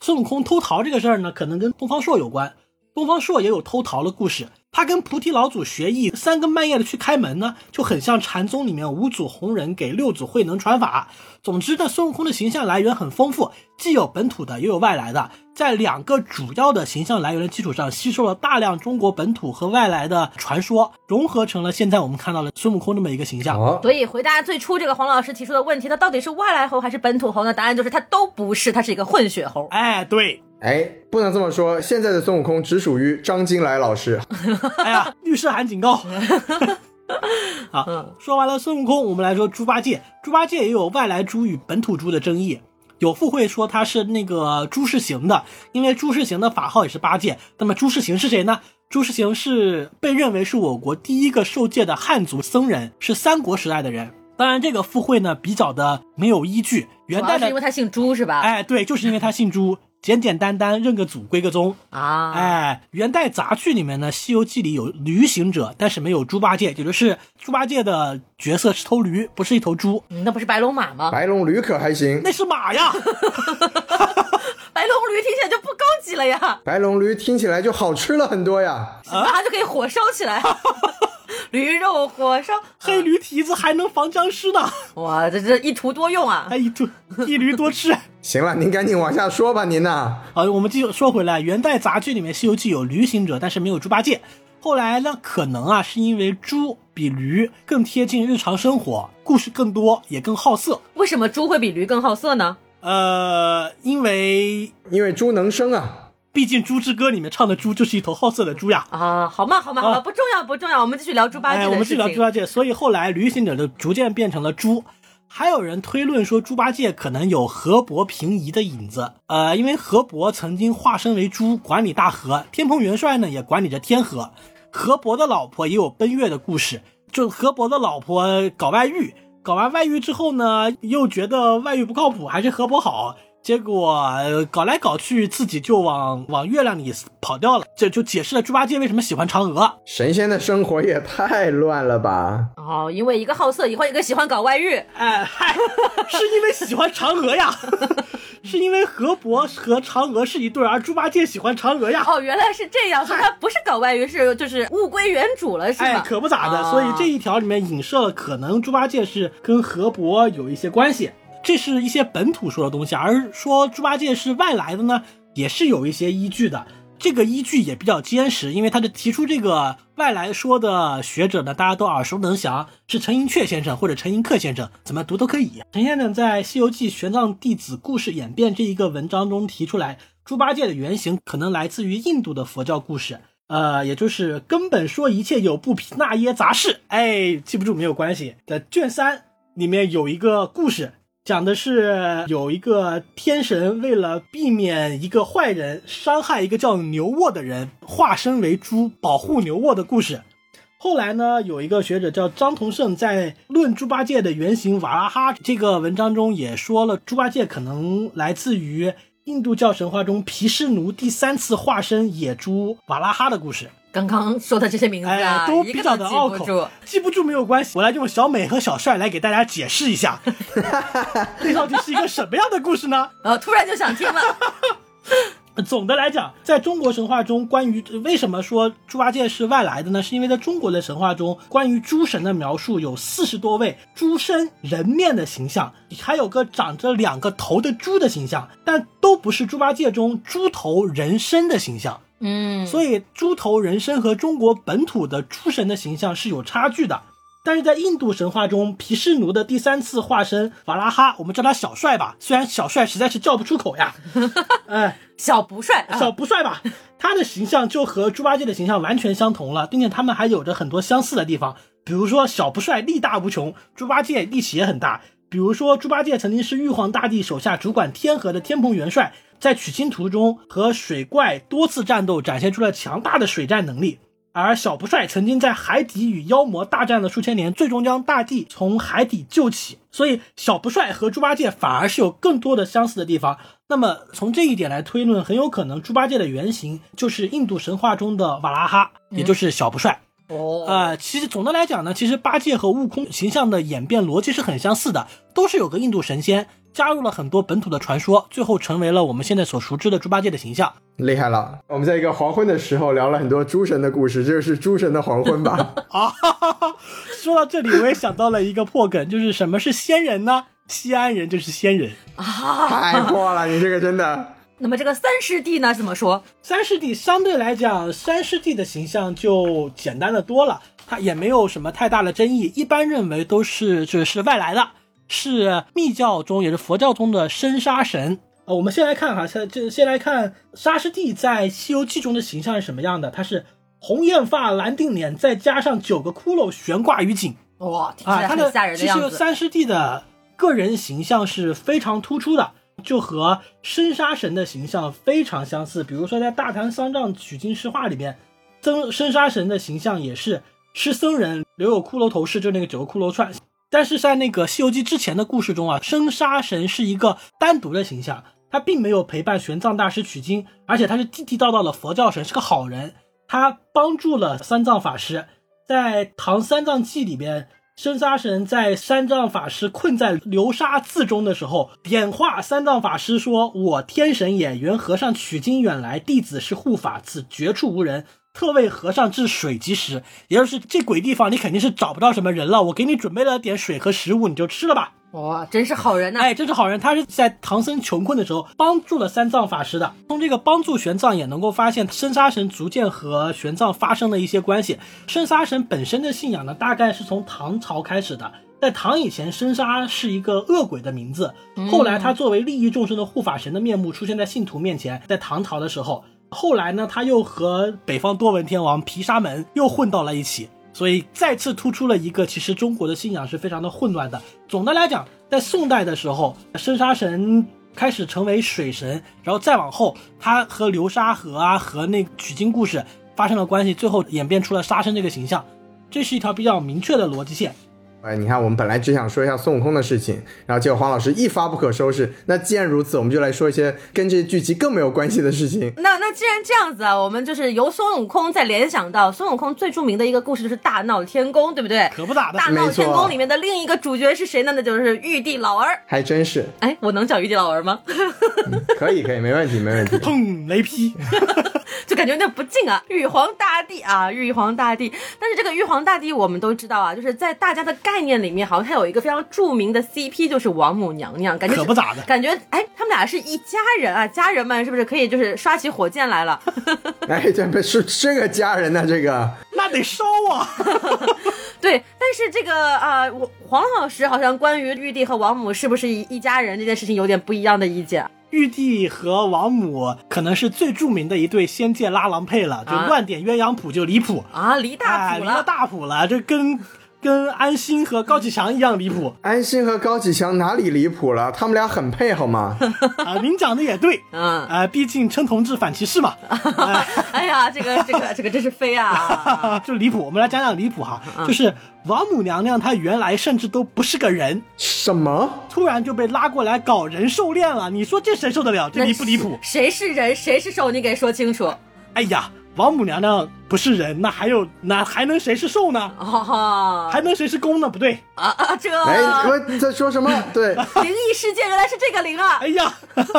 孙悟空偷桃这个事儿呢，可能跟东方朔有关，东方朔也有偷桃的故事。他跟菩提老祖学艺，三更半夜的去开门呢，就很像禅宗里面五祖弘忍给六祖慧能传法。总之呢，孙悟空的形象来源很丰富，既有本土的，也有外来的。在两个主要的形象来源的基础上，吸收了大量中国本土和外来的传说，融合成了现在我们看到的孙悟空这么一个形象。所以回答最初这个黄老师提出的问题，他到底是外来猴还是本土猴呢？答案就是他都不是，他是一个混血猴。哎，对。哎，不能这么说，现在的孙悟空只属于张金来老师。哎呀，律师函警告。好，说完了孙悟空，我们来说猪八戒。猪八戒也有外来猪与本土猪的争议。有附会说他是那个朱世行的，因为朱世行的法号也是八戒。那么朱世行是谁呢？朱世行是被认为是我国第一个受戒的汉族僧人，是三国时代的人。当然，这个附会呢比较的没有依据。元代是因为他姓朱是吧？哎，对，就是因为他姓朱。简简单单认个祖归个宗啊！哎，元代杂剧里面呢，《西游记》里有驴行者，但是没有猪八戒，也就是猪八戒的角色是头驴，不是一头猪。那不是白龙马吗？白龙驴可还行？那是马呀！白龙驴听起来就不高级了呀！白龙驴听起来就好吃了很多呀！马上就可以火烧起来。驴肉火烧，黑驴蹄子还能防僵尸呢！哇，这这一图多用啊！一图 一驴多吃。行了，您赶紧往下说吧，您呐。好，我们继续说回来，元代杂剧里面《西游记》有驴行者，但是没有猪八戒。后来呢，可能啊是因为猪比驴更贴近日常生活，故事更多，也更好色。为什么猪会比驴更好色呢？呃，因为因为猪能生啊。毕竟《猪之歌》里面唱的猪就是一头好色的猪呀！啊，好嘛好嘛好嘛，不重要不重要，我们继续聊猪八戒。我们继续聊猪八戒。所以后来旅行者就逐渐变成了猪。还有人推论说猪八戒可能有河伯平移的影子。呃，因为河伯曾经化身为猪管理大河，天蓬元帅呢也管理着天河。河伯的老婆也有奔月的故事，就河伯的老婆搞外遇，搞完外遇之后呢，又觉得外遇不靠谱，还是河伯好。结果搞来搞去，自己就往往月亮里跑掉了。这就解释了猪八戒为什么喜欢嫦娥。神仙的生活也太乱了吧！哦，因为一个好色，以后一个喜欢搞外遇。哎嗨，是因为喜欢嫦娥呀，是因为河伯和嫦娥是一对，而猪八戒喜欢嫦娥呀。哦，原来是这样，所以他不是搞外遇，是就是物归原主了，是吧？哎，可不咋的。所以这一条里面影射了，可能猪八戒是跟河伯有一些关系。这是一些本土说的东西，而说猪八戒是外来的呢，也是有一些依据的。这个依据也比较坚实，因为他的提出这个外来说的学者呢，大家都耳熟能详，是陈寅恪先生或者陈寅恪先生，怎么读都可以。陈先生在《西游记玄奘弟子故事演变》这一个文章中提出来，猪八戒的原型可能来自于印度的佛教故事，呃，也就是根本说一切有不毗那耶杂事。哎，记不住没有关系。在卷三里面有一个故事。讲的是有一个天神为了避免一个坏人伤害一个叫牛沃的人，化身为猪保护牛沃的故事。后来呢，有一个学者叫张同胜，在《论猪八戒的原型瓦拉哈》这个文章中也说了，猪八戒可能来自于印度教神话中毗湿奴第三次化身野猪瓦拉哈的故事。刚刚说的这些名字啊，哎，都比较的拗口记不住。，记不住没有关系，我来用小美和小帅来给大家解释一下，这到底是一个什么样的故事呢？呃，突然就想听了。总的来讲，在中国神话中，关于为什么说猪八戒是外来的呢？是因为在中国的神话中，关于诸神的描述有四十多位猪身人面的形象，还有个长着两个头的猪的形象，但都不是猪八戒中猪头人身的形象。嗯，所以猪头人身和中国本土的诸神的形象是有差距的。但是在印度神话中，毗湿奴的第三次化身瓦拉哈，我们叫他小帅吧，虽然小帅实在是叫不出口呀，哎，小不帅，啊小不帅吧，他的形象就和猪八戒的形象完全相同了，并且他们还有着很多相似的地方，比如说小不帅力大无穷，猪八戒力气也很大。比如说，猪八戒曾经是玉皇大帝手下主管天河的天蓬元帅，在取经途中和水怪多次战斗，展现出了强大的水战能力。而小不帅曾经在海底与妖魔大战了数千年，最终将大地从海底救起。所以，小不帅和猪八戒反而是有更多的相似的地方。那么，从这一点来推论，很有可能猪八戒的原型就是印度神话中的瓦拉哈，也就是小不帅。哦，呃，其实总的来讲呢，其实八戒和悟空形象的演变逻辑是很相似的，都是有个印度神仙，加入了很多本土的传说，最后成为了我们现在所熟知的猪八戒的形象。厉害了！我们在一个黄昏的时候聊了很多诸神的故事，这就是诸神的黄昏吧？啊，哈哈哈，说到这里，我也想到了一个破梗，就是什么是仙人呢？西安人就是仙人。啊，太破了，你这个真的。那么这个三师弟呢？怎么说？三师弟相对来讲，三师弟的形象就简单的多了，他也没有什么太大的争议，一般认为都是就是外来的，是密教中也是佛教中的生杀神。呃，我们先来看哈，先这先来看沙师弟在《西游记》中的形象是什么样的？他是红艳发、蓝靛脸，再加上九个骷髅悬挂于颈。哇，听起啊，他的来很吓人的其样子。实三师弟的个人形象是非常突出的，就和生杀神的形象非常相似。比如说在《大唐三藏取经诗话》里面，僧生杀神的形象也是吃僧人，留有骷髅头饰，就那个九个骷髅串。但是在那个《西游记》之前的故事中啊，生杀神是一个单独的形象，他并没有陪伴玄奘大师取经，而且他是地地道道的佛教神，是个好人。他帮助了三藏法师，在《唐三藏记》里边，生杀神在三藏法师困在流沙寺中的时候，点化三藏法师说：“我天神也，原和尚取经远来，弟子是护法，此绝处无人。”特为和尚治水及食，也就是这鬼地方你肯定是找不到什么人了，我给你准备了点水和食物，你就吃了吧。哇，真是好人呐、哎，真是好人，他是在唐僧穷困的时候帮助了三藏法师的。从这个帮助玄奘也能够发现，生杀神逐渐和玄奘发生了一些关系。生杀神本身的信仰呢，大概是从唐朝开始的。在唐以前，生杀是一个恶鬼的名字，后来他作为利益众生的护法神的面目出现在信徒面前。在唐朝的时候，后来呢，他又和北方多闻天王毗沙门又混到了一起。所以再次突出了一个，其实中国的信仰是非常的混乱的。总的来讲，在宋代的时候，生杀神开始成为水神，然后再往后，他和流沙河啊和那个取经故事发生了关系，最后演变出了沙僧这个形象。这是一条比较明确的逻辑线。哎，你看，我们本来只想说一下孙悟空的事情，然后结果黄老师一发不可收拾。那既然如此，我们就来说一些跟这些剧集更没有关系的事情。那那既然这样子啊，我们就是由孙悟空再联想到孙悟空最著名的一个故事就是大闹天宫，对不对？可不咋的大，闹天宫里面的另一个主角是谁呢？那就是玉帝老儿。还真是，哎，我能叫玉帝老儿吗？可以可以，没问题没问题。砰，雷劈。就感觉有点不敬啊，玉皇大帝啊，玉皇大帝。但是这个玉皇大帝我们都知道啊，就是在大家的概念里面，好像他有一个非常著名的 CP，就是王母娘娘，感觉可不咋的感觉哎，他们俩是一家人啊，家人们是不是可以就是刷起火箭来了？哎，这不是这个家人呢、这个那得烧啊！对，但是这个啊、我黄老师好像关于玉帝和王母是不是一一家人这件事情有点不一样的意见。玉帝和王母可能是最著名的一对仙界拉郎配了，就啊乱点鸳鸯谱就离谱啊，离大哎离了谱了。大谱了，这跟跟安心和高启强一样离谱 安心和高启强哪里离谱了？他们俩很配好吗？啊！您讲的也对，嗯，啊，毕竟称同志反歧视嘛，哎呀，这个这个这个真是飞啊！就离谱。我们来讲讲离谱哈，嗯就是王母娘娘她原来甚至都不是个人，什么？突然就被拉过来搞人兽恋了，你说这谁受得了？这离不离谱？谁是人，谁是兽？你给说清楚。哎呀，王母娘娘不是人，那还有那还能谁是兽呢？哦，还能谁是公呢？不对，啊啊，这哎，我在说什么？对 灵异事件原来是这个灵啊！哎呀，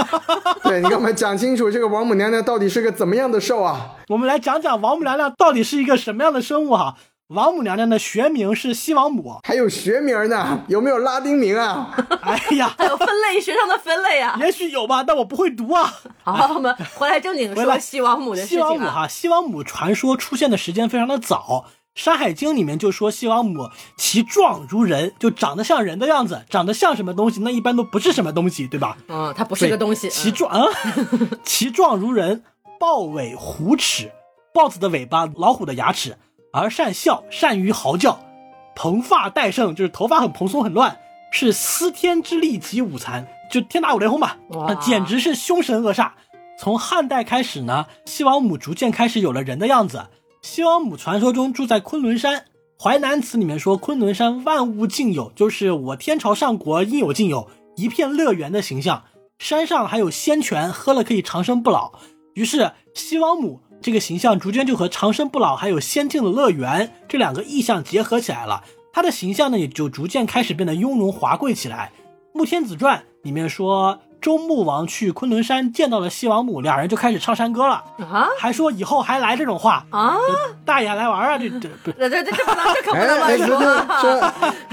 对，你给我们讲清楚，这个王母娘娘到底是个怎么样的兽啊？我们来讲讲王母娘娘到底是一个什么样的生物哈。王母娘娘的学名是西王母。还有学名呢？有没有拉丁名啊？哎呀，还有分类学上的分类啊！也许有吧，但我不会读啊。好，我们回来正经说西王母的事情啊。西王母哈，西王母传说出现的时间非常的早，《山海经》里面就说西王母其状如人，就长得像人的样子，长得像什么东西，那一般都不是什么东西，对吧？嗯，它不是个东西。其状啊，其状如人，豹尾虎齿，豹子的尾巴，老虎的牙齿，而善笑，善于嚎叫，蓬发戴胜，就是头发很蓬松很乱，是司天之力及五残，就天打五雷轰吧，简直是凶神恶煞。从汉代开始呢，西王母逐渐开始有了人的样子。西王母传说中住在昆仑山，《淮南子》里面说昆仑山万物尽有，就是我天朝上国应有尽有，一片乐园的形象。山上还有仙泉，喝了可以长生不老。于是西王母这个形象逐渐就和长生不老还有仙境的乐园这两个意象结合起来了。他的形象呢，也就逐渐开始变得雍容华贵起来。《穆天子传》里面说，周穆王去昆仑山见到了西王母，俩人就开始唱山歌了，啊还说以后还来这种话，啊！大爷来玩啊！这这不是，这这这这不能，这可不能乱说。这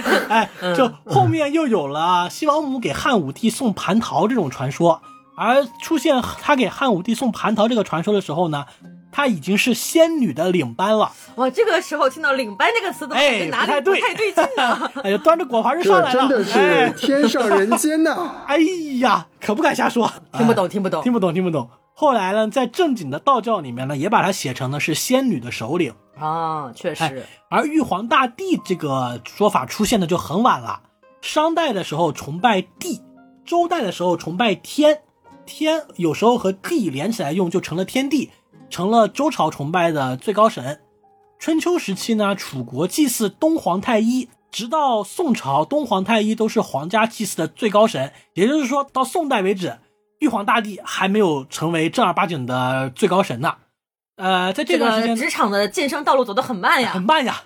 这，哎，就后面又有了西王母给汉武帝送蟠桃这种传说，而出现他给汉武帝送蟠桃这个传说的时候呢，他已经是仙女的领班了，哇，这个时候听到“领班”这个词，都哎感觉哪里不太对不太对劲了？哎呀，端着果盘就上来了，真的是哎天上人间呐！哎呀，可不敢瞎说，听不懂，听不懂听。不懂，听不懂。后来呢，在正经的道教里面呢，也把它写成呢是仙女的首领。啊，确哎实，而玉皇大帝这个说法出现的就很晚了。商代的时候崇拜地，周代的时候崇拜天，天有时候和地连起来用，就成了天地，成了周朝崇拜的最高神。春秋时期呢，楚国祭祀东皇太一，直到宋朝，东皇太一都是皇家祭祀的最高神。也就是说，到宋代为止，玉皇大帝还没有成为正儿八经的最高神呢。呃，在这这段时间，个职场的晋升道路走得很慢呀很。慢呀。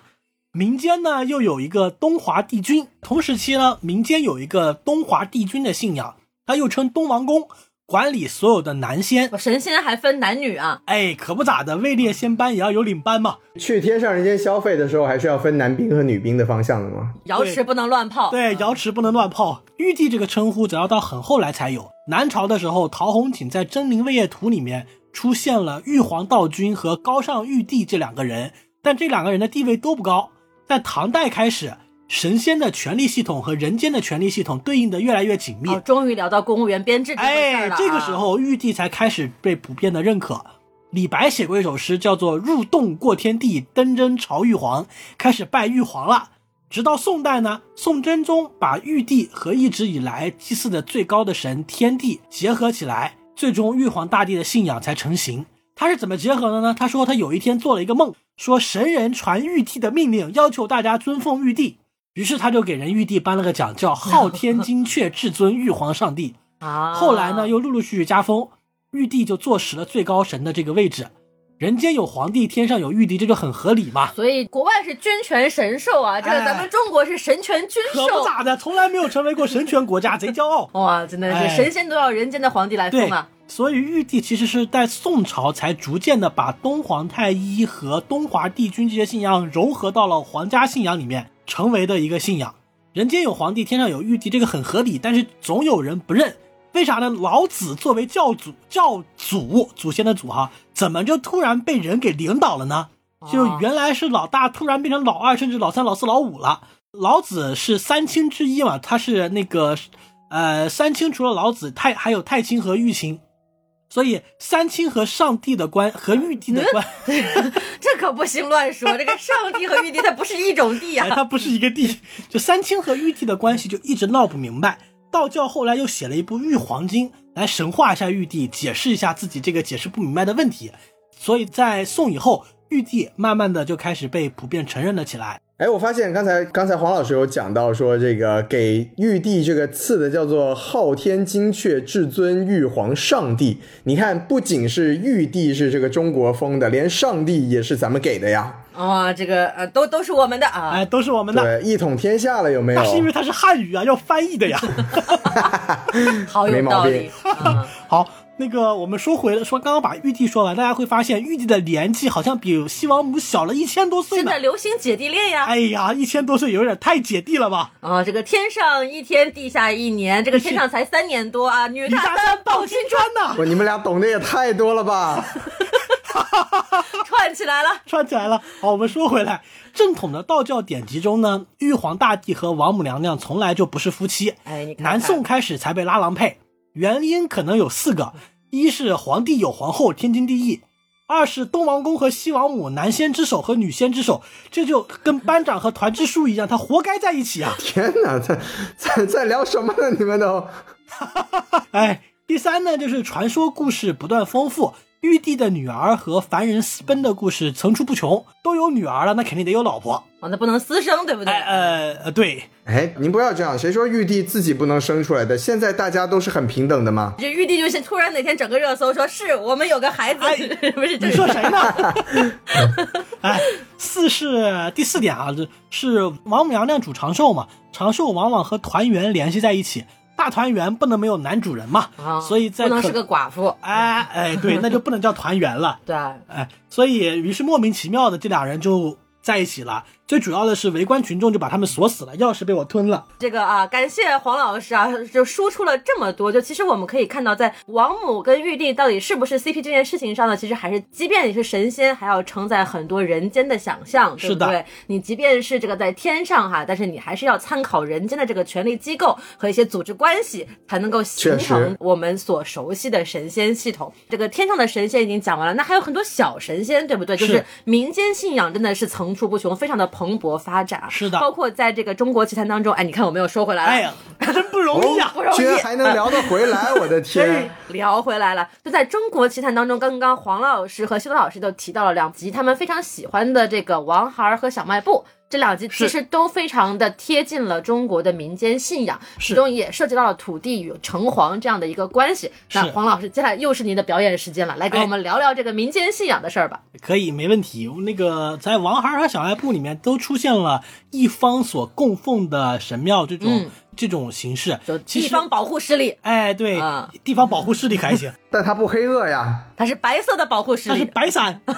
民间呢又有一个东华帝君，同时期呢，民间有一个东华帝君的信仰，他又称东王公，管理所有的男仙。我神仙还分男女啊？哎，可不咋的，位列仙班也要有领班嘛。去天上人间消费的时候，还是要分男兵和女兵的方向的吗？瑶池不能乱泡。对，瑶池不能乱泡。玉帝这个称呼，只要到很后来才有。南朝的时候，陶弘景在《真灵位业图》里面出现了玉皇道君和高尚玉帝这两个人，但这两个人的地位都不高。在唐代开始，神仙的权力系统和人间的权力系统对应的越来越紧密。哦，终于聊到公务员编制这哎这个时候玉帝才开始被普遍的认可。李白写过一首诗，叫做“入洞过天地，登真朝玉皇”，开始拜玉皇了。直到宋代呢，宋真宗把玉帝和一直以来祭祀的最高的神天帝结合起来，最终玉皇大帝的信仰才成型。他是怎么结合的呢？他说他有一天做了一个梦，说神人传玉帝的命令，要求大家尊奉玉帝。于是他就给人玉帝颁了个奖，叫昊天 金阙至尊玉皇上帝。啊，后来呢，又陆陆续续加封，玉帝就坐实了最高神的这个位置。人间有皇帝，天上有玉帝，这就很合理嘛。所以国外是君权神授啊，这咱们中国是神权君可不授。咋的，从来没有成为过神权国家，贼骄傲。哇，真的哎是神仙都要人间的皇帝来对封啊！，所以玉帝其实是在宋朝才逐渐的把东皇太一和东华帝君这些信仰融合到了皇家信仰里面，成为的一个信仰。人间有皇帝，天上有玉帝，这个很合理，但是总有人不认。为啥呢？老子作为教祖、教祖、祖先的祖哈，怎么就突然被人给领导了呢？就原来是老大，突然变成老二，甚至老三、老四、老五了。老子是三清之一嘛，他是那个，呃，三清除了老子，太还有太清和玉清。所以三清和上帝的关和玉帝的关，这可不行乱说。这个上帝和玉帝它不是一种地啊、哎，它不是一个地。就三清和玉帝的关系就一直闹不明白。道教后来又写了一部《玉皇经》来神化一下玉帝，解释一下自己这个解释不明白的问题。所以在宋以后，玉帝慢慢的就开始被普遍承认了起来。哎，我发现刚才刚才黄老师有讲到说，这个给玉帝这个赐的叫做昊天金阙至尊玉皇上帝。你看，不仅是玉帝是这个中国风的，连上帝也是咱们给的呀。哦，这个呃，都都是我们的啊。哎，都是我们的。对，一统天下了，有没有？那是因为它是汉语啊，要翻译的呀。好有道理。嗯、好。那个，我们说回了，说刚刚把玉帝说完，大家会发现玉帝的年纪好像比西王母小了一千多岁呢。现在流行姐弟恋呀。哎呀，一千多岁有点太姐弟了吧？啊，这个天上一天，地下一年，这个天上才三年多啊，女大三抱金砖呐。不，你们俩懂得也太多了吧？串起来了，串起来了。好，我们说回来，正统的道教典籍中呢，玉皇大帝和王母娘娘从来就不是夫妻。哎，你看南宋开始才被拉郎配。原因可能有四个：一是皇帝有皇后，天经地义；二是东王公和西王母，男仙之首和女仙之首，这就跟班长和团支书一样，他活该在一起啊！天哪，在在在聊什么呢？你们都，哎，第三呢，就是传说故事不断丰富。玉帝的女儿和凡人私奔的故事层出不穷，都有女儿了，那肯定得有老婆哦，那不能私生，对不对？呃呃，对。哎，您不要这样，谁说玉帝自己不能生出来的？现在大家都是很平等的吗？这玉帝就是突然哪天整个热搜说是我们有个孩子，哎、不是？你说谁呢？哎，四是第四点啊，这是王母娘娘主长寿嘛，长寿往往和团圆联系在一起。大团圆不能没有男主人嘛，啊、所以在不能是个寡妇，哎哎，对，那就不能叫团圆了，对，哎，所以于是莫名其妙的这俩人就在一起了。最主要的是围观群众就把他们锁死了，钥匙被我吞了。这个啊，感谢黄老师啊，就输出了这么多。就其实我们可以看到，在王母跟玉帝到底是不是 CP 这件事情上呢，其实还是，即便你是神仙，还要承载很多人间的想象，对不对？你即便是这个在天上哈，但是你还是要参考人间的这个权力机构和一些组织关系，才能够形成我们所熟悉的神仙系统。这个天上的神仙已经讲完了，那还有很多小神仙，对不对？就是民间信仰真的是层出不穷，非常的蓬勃发展。是的，包括在这个中国奇谭当中，哎，你看我们又说回来了，哎呀，真不容易啊，不容易，居然还能聊得回来，我的天！聊回来了，就在中国奇谭当中，刚刚黄老师和修老师都提到了两集他们非常喜欢的这个王孩儿和小卖部。这两集其实都非常的贴近了中国的民间信仰，其中也涉及到了土地与城隍这样的一个关系。那黄老师，接下来又是您的表演时间了，来给我们聊聊这个民间信仰的事儿吧。可以，没问题。那个在王孩儿和小卖部里面都出现了一方所供奉的神庙这种、嗯、这种形式，就地方保护势力。哎，对，啊、地方保护势力还行，但它不黑恶呀，它是白色的保护势力，它是白伞。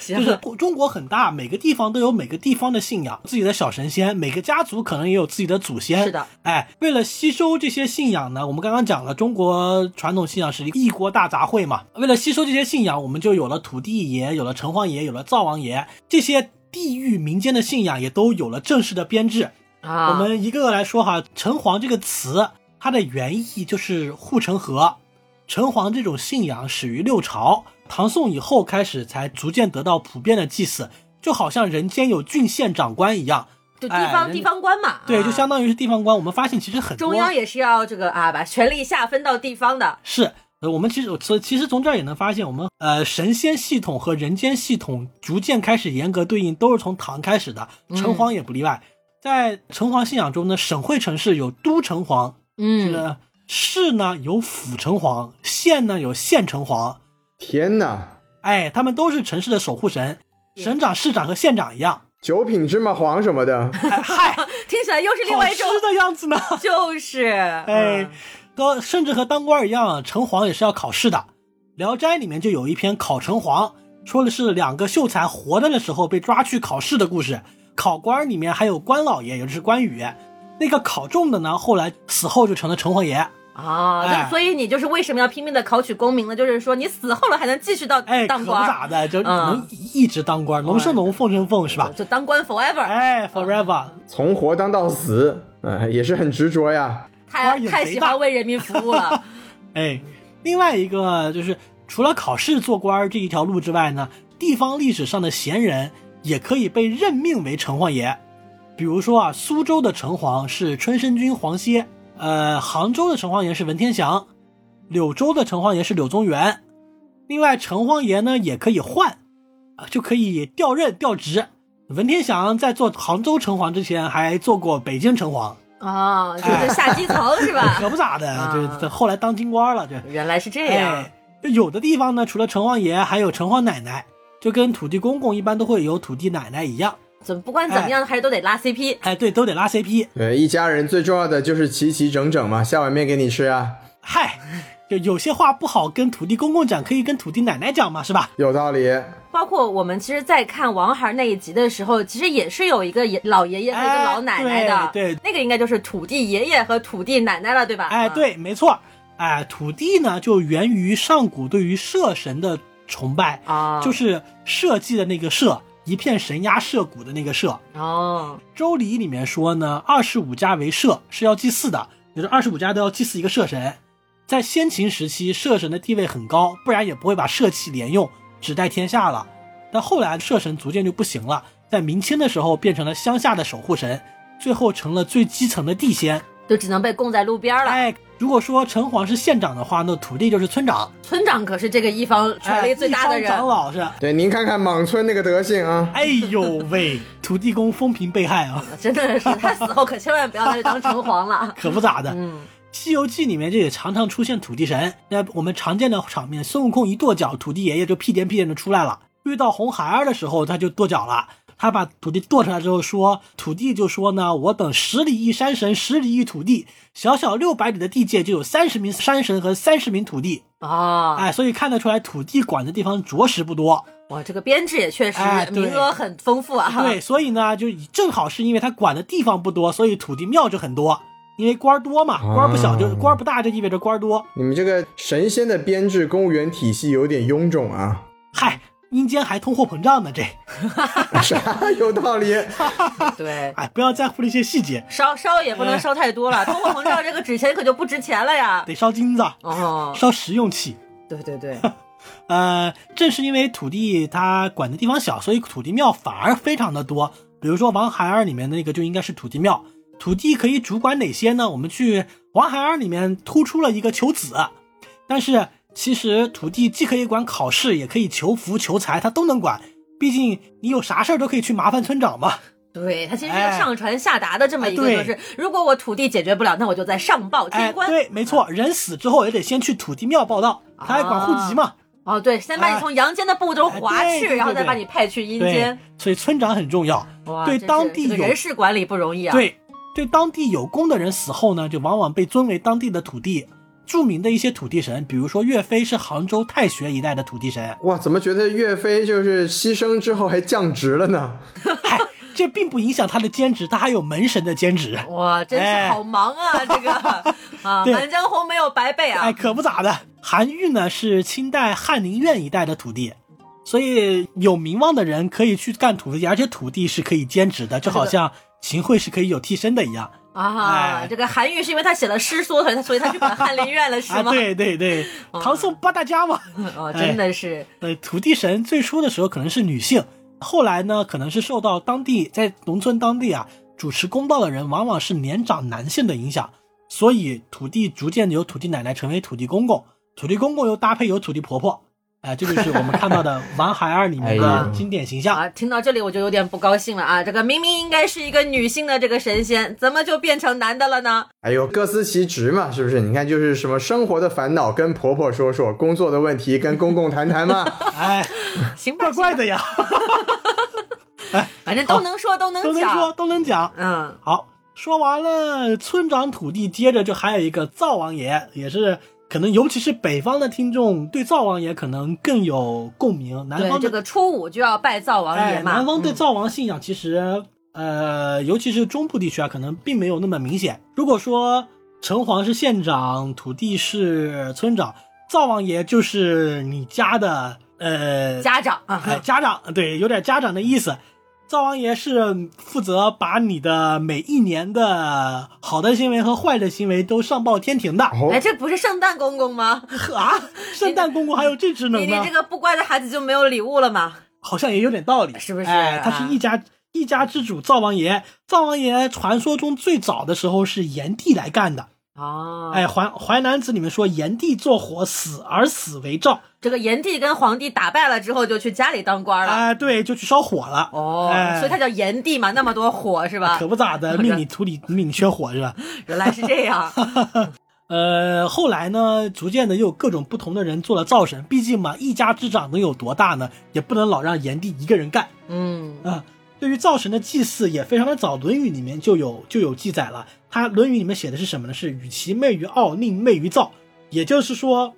就是中国很大，每个地方都有每个地方的信仰，自己的小神仙，每个家族可能也有自己的祖先。是的，哎，为了吸收这些信仰呢，我们刚刚讲了，中国传统信仰是一国大杂烩嘛。为了吸收这些信仰，我们就有了土地爷，有了城隍爷，有了灶王爷，这些地域民间的信仰也都有了正式的编制。啊，我们一个个来说哈，城隍这个词，它的原意就是护城河。城隍这种信仰始于六朝。唐宋以后开始才逐渐得到普遍的祭祀，就好像人间有郡县长官一样，就地方、哎、地方官嘛。对，啊、就相当于是地方官。我们发现其实很多中央也是要这个啊，把权力下分到地方的。是，呃，我们其实其实从这儿也能发现，我们呃神仙系统和人间系统逐渐开始严格对应，都是从唐开始的，城隍也不例外。嗯、在城隍信仰中呢，省会城市有都城隍，嗯，市呢有府城隍，县呢有县城隍。天哪！哎，他们都是城市的守护神，省长、市长和县长一样。九品芝麻黄什么的，哎、嗨，听起来又是另外一种的样子呢。就是，哎，都甚至和当官一样，城隍也是要考试的。《聊斋》里面就有一篇考城隍，说的是两个秀才活着的时候被抓去考试的故事。考官里面还有关老爷，也就是关羽。那个考中的呢，后来死后就成了城隍爷。啊，那、哎、所以你就是为什么要拼命的考取功名呢？就是说你死后了还能继续到哎，当官，可咋的，就能一直当官，龙生龙，凤生凤，是吧？就当官 forever，哎，forever，从活当到死，哎，也是很执着呀。太太喜欢为人民服务了。哎，另外一个就是除了考试做官这一条路之外呢，地方历史上的贤人也可以被任命为城隍爷。比如说啊，苏州的城隍是春申君黄歇，呃，杭州的城隍爷是文天祥，柳州的城隍爷是柳宗元。另外，城隍爷呢也可以换，啊，就可以调任调职。文天祥在做杭州城隍之前，还做过北京城隍。哦，就是下基层是吧？可不咋的，这后来当京官了。这原来是这样。有的地方呢，除了城隍爷，还有城隍奶奶，就跟土地公公一般都会有土地奶奶一样。怎么不管怎么样，还是都得拉 CP。哎，对，都得拉 CP。对，一家人最重要的就是齐齐整整嘛，下碗面给你吃啊。嗨，就有些话不好跟土地公公讲，可以跟土地奶奶讲嘛，是吧？有道理。包括我们其实，在看王孩那一集的时候，其实也是有一个爷老爷爷和一个老奶奶的。对，那个应该就是土地爷爷和土地奶奶了，对吧？哎，对，没错。哎，土地呢，就源于上古对于社神的崇拜啊，就是社稷的那个社。一片神鸦社谷的那个社哦，《周礼》里面说呢，二十五家为社，是要祭祀的，也就是二十五家都要祭祀一个社神。在先秦时期，社神的地位很高，不然也不会把社稷连用，只带天下了。但后来社神逐渐就不行了，在明清的时候变成了乡下的守护神，最后成了最基层的地仙。就只能被供在路边了。哎，如果说城隍是县长的话，那土地就是村长。村长可是这个一方权力最大的人。长老是。对，您看看莽村那个德行啊！哎呦喂，土地公风评被害啊！真的是，他死后可千万不要再当城隍了。可不咋的。嗯，《西游记》里面就也常常出现土地神。那我们常见的场面，孙悟空一跺脚，土地爷爷就屁颠屁颠的出来了。遇到红孩儿的时候，他就跺脚了。他把土地剁出来之后说，土地就说呢，我等十里一山神，十里一土地，小小六百里的地界就有三十名山神和三十名土地啊，哎，所以看得出来土地管的地方着实不多。哇，这个编制也确实名额很丰富啊。对，所以呢，就正好是因为他管的地方不多，所以土地庙就很多，因为官儿多嘛，官儿不小就官儿不大，就意味着官儿多。你们这个神仙的编制公务员体系有点臃肿啊。嗨。阴间还通货膨胀呢，这 啥有道理？对，哎，不要在乎那些细节，烧烧也不能烧太多了，通货膨胀这个纸钱可就不值钱了呀。得烧金子哦，烧实用器。对对对，呃，正是因为土地它管的地方小，所以土地庙反而非常的多。比如说《王孩儿》里面的那个就应该是土地庙，土地可以主管哪些呢？我们去《王孩儿》里面突出了一个求子，但是。其实土地既可以管考试，也可以求福求财，他都能管。毕竟你有啥事儿都可以去麻烦村长嘛。对他其实是个上传下达的这么一个，就是如果我土地解决不了，那我就再上报天官。对，没错，人死之后也得先去土地庙报道，他还管户籍嘛。哦，对，先把你从阳间的步骤划去，然后再把你派去阴间。所以村长很重要，对当地人事管理不容易啊。对，对当地有功的人死后呢，就往往被尊为当地的土地。著名的一些土地神，比如说岳飞是杭州太学一带的土地神。哇，怎么觉得岳飞就是牺牲之后还降职了呢？嗨，这并不影响他的兼职，他还有门神的兼职。哇，真是好忙啊！这个啊，满江红没有白背啊！哎，可不咋的。韩愈呢是清代翰林院一带的土地，所以有名望的人可以去干土地，而且土地是可以兼职的，就好像秦桧是可以有替身的一样。啊，这个韩愈是因为他写了诗所以他所以他去管翰林院了，是吗？对对对，唐宋八大家嘛。哦，真的是。呃，土地神最初的时候可能是女性，后来呢，可能是受到当地在农村当地啊主持公道的人往往是年长男性的影响，所以土地逐渐由土地奶奶成为土地公公，土地公公又搭配有土地婆婆。哎，这就是我们看到的《王孩儿》里面的经典形象啊！听到这里我就有点不高兴了啊！这个明明应该是一个女性的这个神仙，怎么就变成男的了呢？哎呦，各司其职嘛，是不是？你看，就是什么生活的烦恼跟婆婆说说，工作的问题跟公公谈谈嘛。哎，行吧，怪怪的呀。哎，反正都能说，都能讲，都能说，都能讲。嗯，好，说完了村长土地，接着就还有一个灶王爷，也是。可能尤其是北方的听众对灶王爷可能更有共鸣。南方这个初五就要拜灶王爷嘛。南方对灶王信仰其实，呃，尤其是中部地区啊，可能并没有那么明显。如果说城隍是县长，土地是村长，灶王爷就是你家的呃家长啊，家长对，有点家长的意思。灶王爷是负责把你的每一年的好的行为和坏的行为都上报天庭的。哦哎，，这不是圣诞公公吗？啊，圣诞公公还有这职能呢你 你这？个不乖的孩子就没有礼物了吗？好像也有点道理，是不是哎，他啊是一家一家之主，灶王爷。灶王爷传说中最早的时候是炎帝来干的。哦，哎，《淮淮南子》里面说炎帝做火，死而死为灶。这个炎帝跟皇帝打败了之后，就去家里当官了。哎，对，就去烧火了。哦，哎所以他叫炎帝嘛，那么多火是吧可？不咋的，命里土里命里缺火是吧？原来是这样。呃，后来呢，逐渐的又有各种不同的人做了灶神，毕竟嘛，一家之长能有多大呢？也不能老让炎帝一个人干嗯，啊。对于灶神的祭祀也非常的早，《论语》里面就有就有记载了。他《论语》里面写的是什么呢？是与其媚于傲，宁媚于灶。也就是说，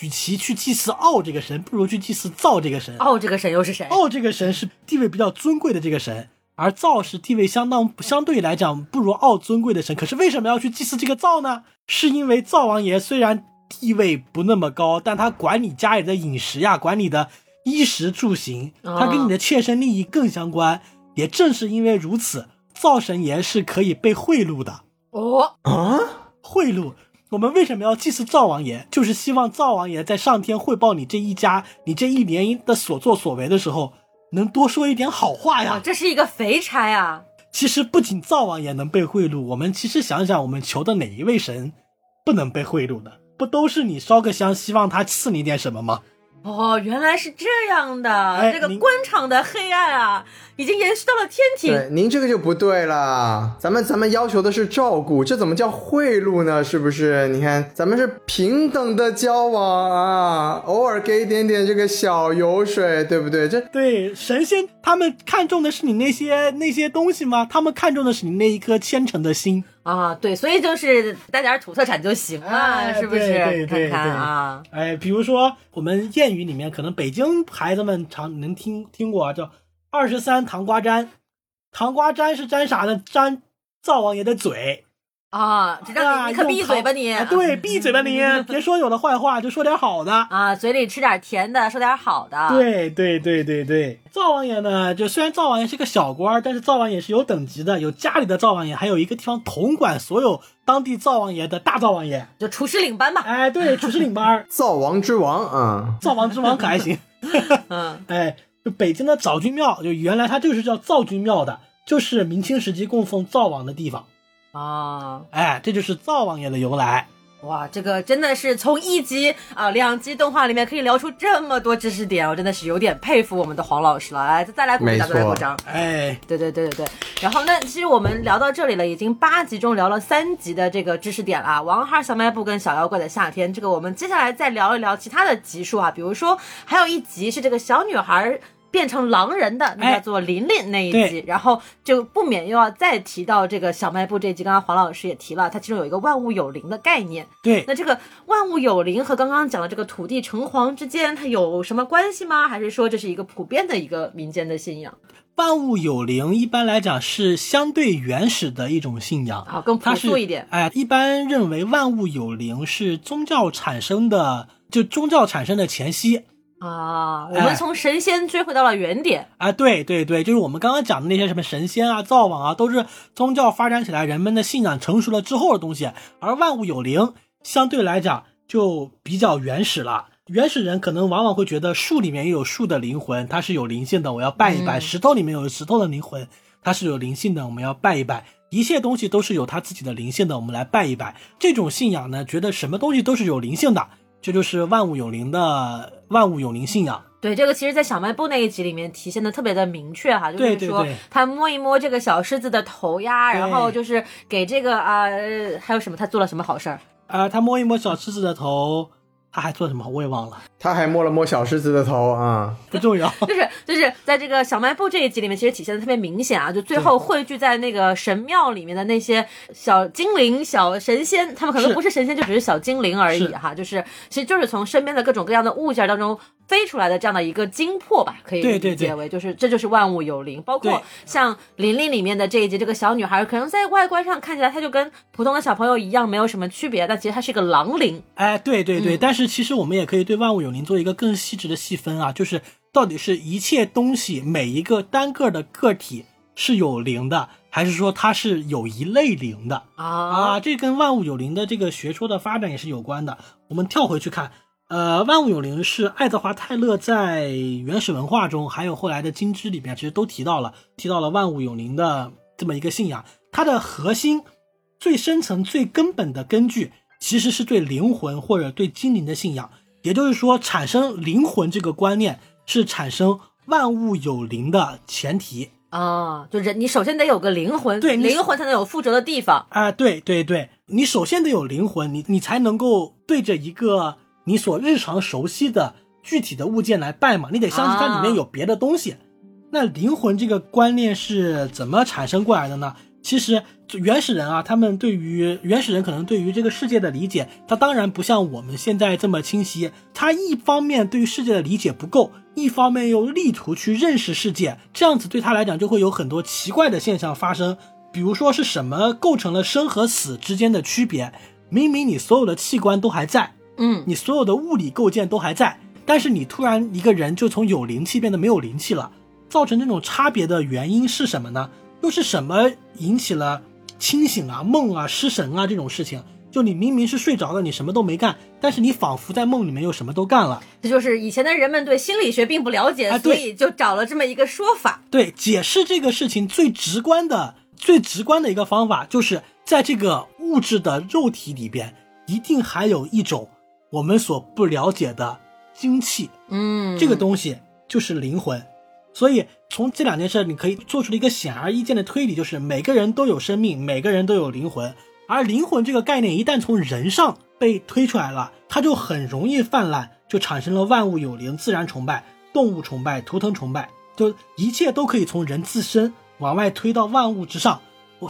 与其去祭祀奥这个神，不如去祭祀灶这个神。奥，这个神又是谁？奥这个神是地位比较尊贵的这个神，而灶是地位相当相对来讲不如奥尊贵的神。可是为什么要去祭祀这个灶呢？是因为灶王爷虽然地位不那么高，但他管你家里的饮食呀，管你的衣食住行，哦他跟你的切身利益更相关。也正是因为如此，灶神爷是可以被贿赂的。哦，啊，贿赂。我们为什么要祭祀灶王爷？就是希望灶王爷在上天汇报你这一家、你这一年的所作所为的时候，能多说一点好话哦呀。这是一个肥差啊！其实不仅灶王爷能被贿赂，我们其实想想，我们求的哪一位神不能被贿赂的？不都是你烧个香，希望他赐你点什么吗？哦，原来是这样的，哎这个官场的黑暗啊，已经延续到了天庭。对，您这个就不对了。咱们咱们要求的是照顾，这怎么叫贿赂呢？是不是？你看，咱们是平等的交往啊，偶尔给一点点这个小油水，对不对？这对，神仙他们看重的是你那些那些东西吗？他们看重的是你那一颗虔诚的心。啊，对，所以就是带点土特产就行了，哎是不是？对对对看看对啊，哎，比如说我们谚语里面，可能北京孩子们常能听听过啊，叫“二十三糖瓜粘”。糖瓜粘是粘啥呢？粘灶王爷的嘴。啊，这让啊你你可闭嘴吧你！啊对，闭嘴吧你！别说有的坏话，就说点好的。啊，嘴里吃点甜的，说点好的。，对对对对对，灶王爷呢，就虽然灶王爷是个小官，但是灶王爷是有等级的，有家里的灶王爷，还有一个地方统管所有当地灶王爷的大灶王爷。就厨师领班吧。哎，对，厨师领班，灶王之王啊，灶王之王可还行。嗯，哎，就北京的灶君庙，就原来它就是叫灶君庙的，就是明清时期供奉灶王的地方。啊，哎，这就是灶王爷的由来。哇，这个真的是从一集啊、两集动画里面可以聊出这么多知识点，我真的是有点佩服我们的黄老师了。来，再来鼓掌，再来鼓掌。哎，对对对对对，然后那，其实我们聊到这里了，已经八集中聊了三集的这个知识点了，王二小卖部跟小妖怪的夏天，这个我们接下来再聊一聊其他的集数啊，比如说还有一集是这个小女孩。变成狼人的，那哎叫做琳琳那一集，对然后就不免又要再提到这个小卖部这一集。刚刚黄老师也提了，它其中有一个万物有灵的概念。对，那这个万物有灵和刚刚讲的这个土地城隍之间，它有什么关系吗？还是说这是一个普遍的一个民间的信仰万物有灵，一般来讲是相对原始的一种信仰。啊？更朴素一点。哎，一般认为万物有灵是宗教产生的，就宗教产生的前夕啊，我哎们从神仙追回到了原点。啊。对对对，就是我们刚刚讲的那些什么神仙啊、灶王啊，都是宗教发展起来，人们的信仰成熟了之后的东西。而万物有灵，相对来讲就比较原始了。原始人可能往往会觉得树里面也有树的灵魂，它是有灵性的，我要拜一拜；嗯石头里面有石头的灵魂，它是有灵性的，我们要拜一拜。一切东西都是有它自己的灵性的，我们来拜一拜。这种信仰呢，觉得什么东西都是有灵性的，这就是万物有灵的万物有灵信仰。对，这个其实，在小卖部那一集里面体现的特别的明确哈，就是说他摸一摸这个小狮子的头呀，然后就是给这个啊、呃还有什么，他做了什么好事儿？啊、他摸一摸小狮子的头，他还做什么？我也忘了，他还摸了摸小狮子的头啊，不重要。就是就是在这个小卖部这一集里面，其实体现的特别明显啊，就最后汇聚在那个神庙里面的那些小精灵、小神仙，他们可能不是神仙，就只是小精灵而已哈，就是其实就是从身边的各种各样的物件当中飞出来的这样的一个精魄吧，可以对对对理解为就是这就是万物有灵，包括像琳琳里面的这一集，这个小女孩可能在外观上看起来她就跟普通的小朋友一样，没有什么区别，但其实她是一个狼灵。哎，对对对，嗯但是其实我们也可以对万物有灵做一个更细致的细分啊，就是到底是一切东西每一个单个的个体是有灵的，还是说它是有一类灵的啊啊？这跟万物有灵的这个学说的发展也是有关的。我们跳回去看，呃，万物有灵是爱德华泰勒在原始文化中，还有后来的金枝里面，其实都提到了，提到了万物有灵的这么一个信仰。它的核心、最深层、最根本的根据，其实是对灵魂或者对精灵的信仰。也就是说，产生灵魂这个观念是产生万物有灵的前提。啊，就人，你首先得有个灵魂，对灵魂才能有附着的地方。啊、对对对，你首先得有灵魂，你你才能够对着一个你所日常熟悉的具体的物件来拜嘛，你得相信它里面有别的东西。那灵魂这个观念是怎么产生过来的呢？其实原始人啊，他们对于原始人可能对于这个世界的理解，他当然不像我们现在这么清晰。他一方面对于世界的理解不够，一方面又力图去认识世界，这样子对他来讲就会有很多奇怪的现象发生。比如说是什么构成了生和死之间的区别？明明你所有的器官都还在，嗯，你所有的物理构建都还在，但是你突然一个人就从有灵气变得没有灵气了，造成这种差别的原因是什么呢？又是什么引起了清醒啊、梦啊、失神啊这种事情？就你明明是睡着了，你什么都没干，但是你仿佛在梦里面又什么都干了。这就是以前的人们对心理学并不了解，啊所以就找了这么一个说法。对，解释这个事情最直观的、最直观的一个方法，就是在这个物质的肉体里边，一定还有一种我们所不了解的精气。嗯，这个东西就是灵魂。所以从这两件事，你可以做出一个显而易见的推理，就是每个人都有生命，每个人都有灵魂。而灵魂这个概念一旦从人上被推出来了，它就很容易泛滥，就产生了万物有灵、自然崇拜、动物崇拜、图腾崇拜，就一切都可以从人自身往外推到万物之上。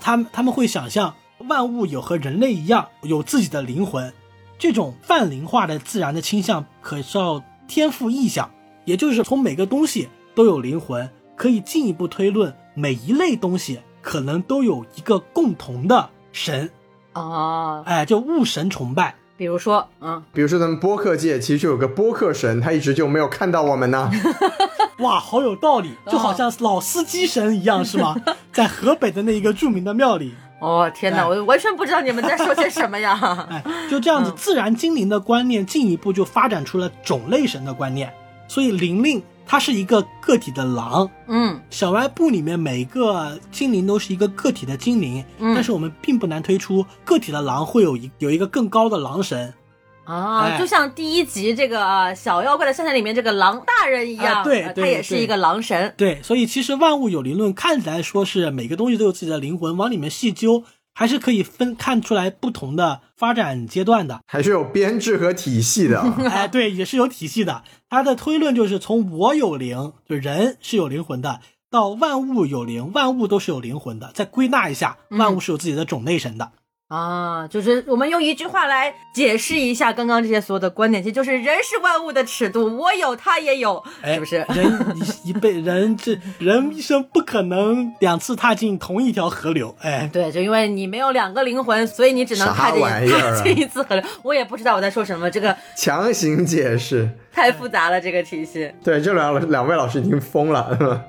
他们他们会想象万物有和人类一样有自己的灵魂，这种泛灵化的自然的倾向，可叫天赋异象，也就是从每个东西都有灵魂，可以进一步推论每一类东西可能都有一个共同的神，啊，哎，就物神崇拜。比如说，嗯，比如说咱们播客界其实就有个播客神，他一直就没有看到我们呢。哇，好有道理，就好像老司机神一样，是吗？在河北的那一个著名的庙里，哦天哪，哎我完全不知道你们在说些什么呀。哎，就这样子，嗯自然精灵的观念进一步就发展出了种类神的观念。所以灵令它是一个个体的狼，嗯小卖部里面每个精灵都是一个个体的精灵，嗯但是我们并不难推出个体的狼会有一有一个更高的狼神。啊，哎就像第一集这个啊小妖怪的圣诞里面这个狼大人一样，啊对他也是一个狼神。对，所以其实万物有灵论看起来说是每个东西都有自己的灵魂，往里面细究还是可以分看出来不同的发展阶段的。还是有编制和体系的。哎，对，也是有体系的。他的推论就是从我有灵，就人是有灵魂的，到万物有灵，万物都是有灵魂的。再归纳一下，万物是有自己的种类神的。啊，就是我们用一句话来解释一下刚刚这些所有的观点，其实就是人是万物的尺度，我有他也有，哎，是不是？人一一辈人这人一生不可能两次踏进同一条河流。哎，对，就因为你没有两个灵魂，所以你只能踏进玩意儿啊 踏进一次河流。我也不知道我在说什么，这个强行解释。太复杂了，这个体系。对，这两两位老师已经疯了，是吧？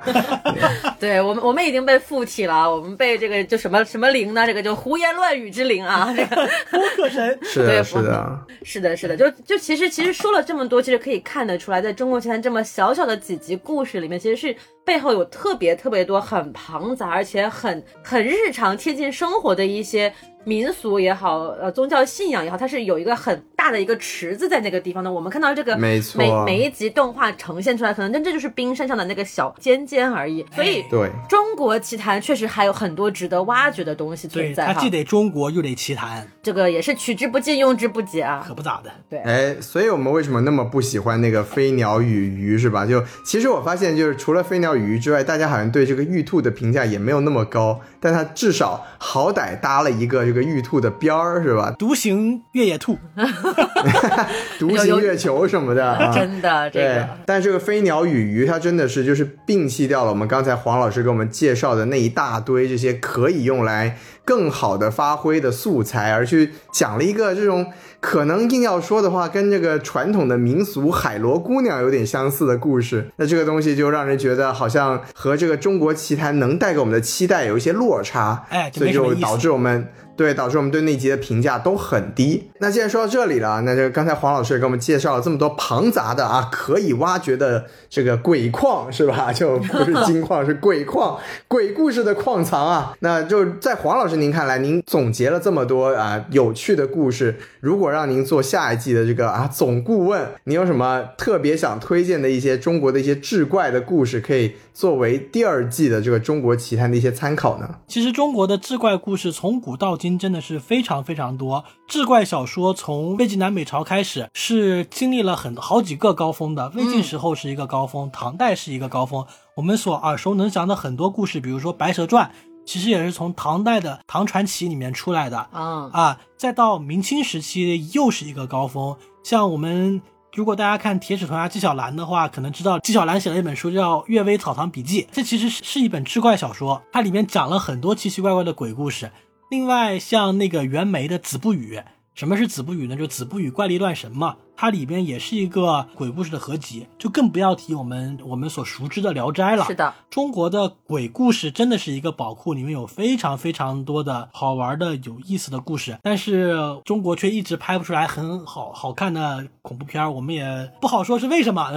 对我们，我们已经被附体了，我们被这个就什么什么灵呢？这个就胡言乱语之灵啊！这个播客神，是的，是的，是的，是的，就就其实其实说了这么多，其实可以看得出来，在中国奇谭这么小小的几集故事里面，其实是背后有特别特别多很庞杂，而且很很日常贴近生活的一些民俗也好，呃，宗教信仰也好，它是有一个很大的一个池子在那个地方的。我们看到这个没错每每一集动画呈现出来，可能真这就是冰山上的那个小尖尖而已。所以，对。中国奇谭确实还有很多值得挖掘的东西存在它既。得中国又得奇谭，这个也是取之不尽，用之不竭啊。可不咋的。对，哎，所以我们为什么那么不喜欢那个飞鸟与鱼，是吧？就其实我发现，就是除了飞鸟与鱼之外，大家好像对这个玉兔的评价也没有那么高，但它至少好歹搭了一个这个玉兔的边儿，是吧？独行越野兔，独行月球什么的啊。真的这对个。，但这个飞鸟与鱼，它真的是就是摒弃掉了我们刚才黄老师给我们介绍的那一大堆这些可以用来更好的发挥的素材，而去讲了一个这种可能硬要说的话，跟这个传统的民俗海螺姑娘有点相似的故事。那这个东西就让人觉得好像和这个中国奇谭能带给我们的期待有一些落差，哎，所以就导致我们。对，导致我们对那集的评价都很低。那既然说到这里了，那就刚才黄老师也给我们介绍了这么多庞杂的啊，可以挖掘的这个鬼矿，是吧？就不是金矿，是鬼矿，鬼故事的矿藏啊。那就在黄老师您看来，您总结了这么多啊有趣的故事，如果让您做下一季的这个啊总顾问，您有什么特别想推荐的一些中国的一些志怪的故事，可以作为第二季的这个中国奇谭的一些参考呢？其实中国的志怪故事从古到今。真的是非常非常多，志怪小说从魏晋南北朝开始是经历了很好几个高峰的。魏晋时候是一个高峰，唐代是一个高峰。我们所耳熟能详的很多故事，比如说《白蛇传》，其实也是从唐代的唐传奇里面出来的啊啊！再到明清时期又是一个高峰。像我们如果大家看《铁齿铜牙纪晓岚》的话，可能知道纪晓岚写了一本书叫《阅微草堂笔记》，这其实是一本志怪小说，它里面讲了很多奇奇怪怪的鬼故事。另外，像那个袁枚的《子不语》，什么是《子不语》呢？就《子不语怪力乱神》嘛，它里边也是一个鬼故事的合集，就更不要提我们我们所熟知的《聊斋》了。是的，中国的鬼故事真的是一个宝库，里面有非常非常多的好玩的、有意思的故事，但是中国却一直拍不出来很好好看的恐怖片，我们也不好说是为什么。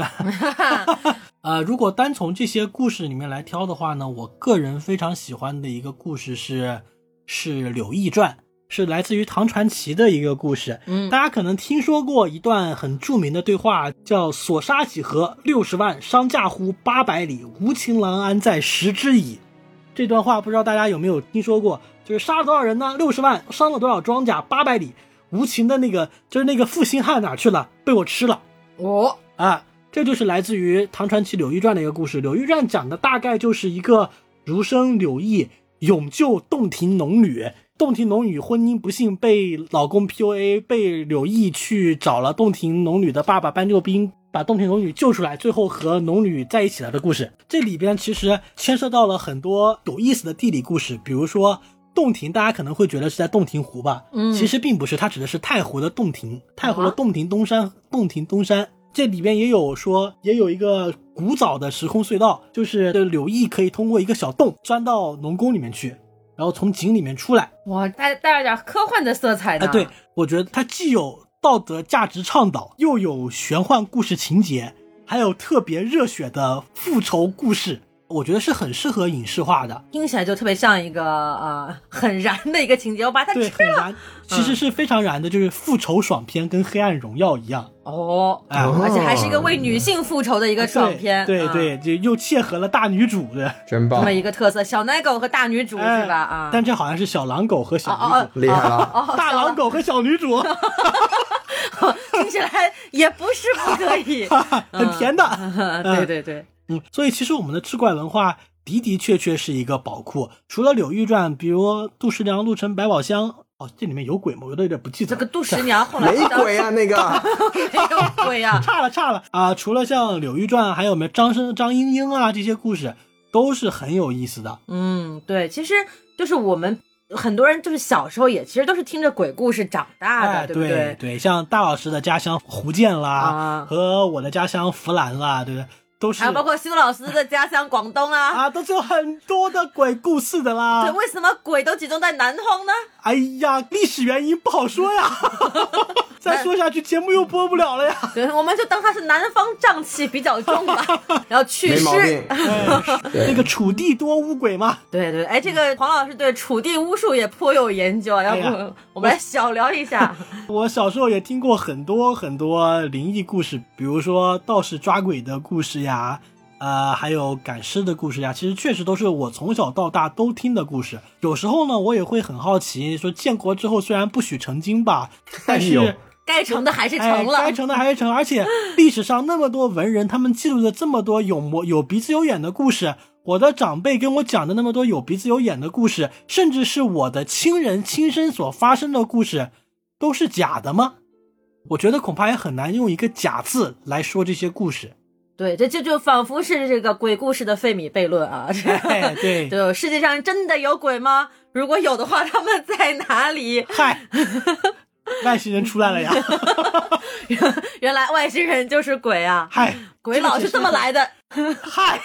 呃，如果单从这些故事里面来挑的话呢，我个人非常喜欢的一个故事是。是《柳毅传》，是来自于唐传奇的一个故事。嗯，大家可能听说过一段很著名的对话，叫“所杀几何？六十万。伤驾乎八百里？无情郎安在食之矣。”这段话不知道大家有没有听说过？就是杀了多少人呢？六十万。伤了多少庄稼？八百里。无情的那个就是那个负心汉哪去了？被我吃了。哦，啊，这就是来自于唐传奇《柳毅传》的一个故事。《柳毅传》讲的大概就是一个儒生柳毅。勇救洞庭农女，洞庭农女婚姻不幸被老公 PUA，被柳毅去找了洞庭农女的爸爸搬救兵，把洞庭农女救出来，最后和农女在一起了的故事。这里边其实牵涉到了很多有意思的地理故事，比如说洞庭，大家可能会觉得是在洞庭湖吧，嗯，其实并不是，它指的是太湖的洞庭，太湖的洞庭东山，洞庭东山。这里边也有说，也有一个古早的时空隧道，就是柳毅可以通过一个小洞钻到龙宫里面去，然后从井里面出来。哇，带带了点科幻的色彩的。对，我觉得它既有道德价值倡导，又有玄幻故事情节，还有特别热血的复仇故事。我觉得是很适合影视化的，听起来就特别像一个呃很燃的一个情节。我把它对很燃，其实是非常燃的，就是复仇爽片，跟《黑暗荣耀》一样哦，而且还是一个为女性复仇的一个爽片。对对，就又切合了大女主的 真棒这么一个特色，小奶狗和大女主是吧？啊，但这好像是小狼狗和小女主，厉害了，大狼狗和小女主，听起来也不是不可以，很甜的。对对对。嗯，所以其实我们的志怪文化的的确确是一个宝库。除了《柳玉传》，比如杜十娘、陆沉百宝箱，哦，这里面有鬼吗？我都有点不记得。这个杜十娘 后来没鬼啊，那个 没有鬼啊，差了差了啊！除了像《柳玉传》，还有没有张生、张英英啊？这些故事都是很有意思的。嗯，对，其实就是我们很多人就是小时候也其实都是听着鬼故事长大的，对不对？对，像大老师的家乡福建啦，和我的家乡湖南啦，对不对？都是，还有包括修老师的家乡广东啊，啊，都是有很多的鬼故事的啦。对，为什么鬼都集中在南方呢？哎呀，历史原因不好说呀。再说下去节目又播不了了呀。对，我们就当他是南方瘴气比较重吧，然后祛湿。那个楚地多巫鬼嘛。对对，哎，这个黄老师对楚地巫术也颇有研究啊，要不我们来小聊一下。我小时候也听过很多很多灵异故事，比如说道士抓鬼的故事呀。呃，还有赶尸的故事呀，其实确实都是我从小到大都听的故事。有时候呢，我也会很好奇，说建国之后虽然不许成精吧，但是该成的还是成了，该成的还是成。而且历史上那么多文人，他们记录了这么多有模有鼻子有眼的故事，我的长辈跟我讲的那么多有鼻子有眼的故事，甚至是我的亲人亲身所发生的故事，都是假的吗？我觉得恐怕也很难用一个“假”字来说这些故事。对，这这就仿佛是这个鬼故事的费米悖论啊！对 对，世界上真的有鬼吗？如果有的话，他们在哪里？嗨，外星人出来了呀！原来外星人就是鬼啊！嗨，鬼佬是这么来的。嗨，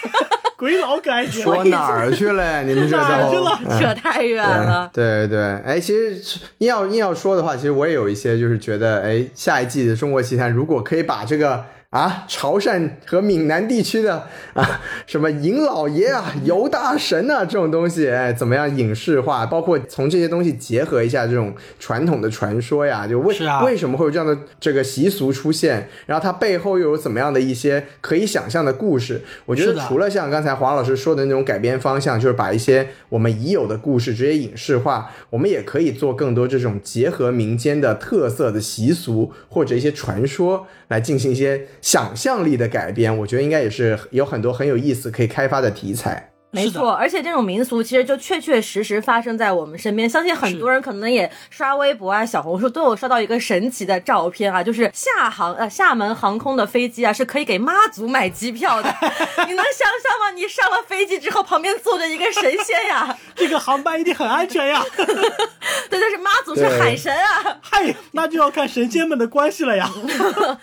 鬼佬感觉说哪儿去了呀？你们这哪儿去都了扯太远了。对对对，哎，其实硬要硬要说的话，其实我也有一些就是觉得，哎，下一季的《中国奇谭》如果可以把这个啊潮汕和闽南地区的啊什么尹老爷啊、尤大神啊这种东西，哎，怎么样影视化？包括从这些东西结合一下这种传统的传说呀，就为、啊为什么会有这样的这个习俗出现？然后它背后又有怎么样的一些可以想象的故事？我觉得除了像刚才黄老师说的那种改编方向，就是把一些我们已有的故事直接影视化，我们也可以做更多这种结合民间的特色的习俗或者一些传说来进行一些想象力的改编。我觉得应该也是有很多很有意思可以开发的题材。没错，而且这种民俗其实就确确实实发生在我们身边。相信很多人可能也刷微博啊、小红书都有刷到一个神奇的照片啊，就是厦航呃厦门航空的飞机啊是可以给妈祖买机票的。你能想象吗？你上了飞机之后，旁边坐着一个神仙呀，这个航班一定很安全呀！对，但是妈祖是海神啊，嗨，那就要看神仙们的关系了呀。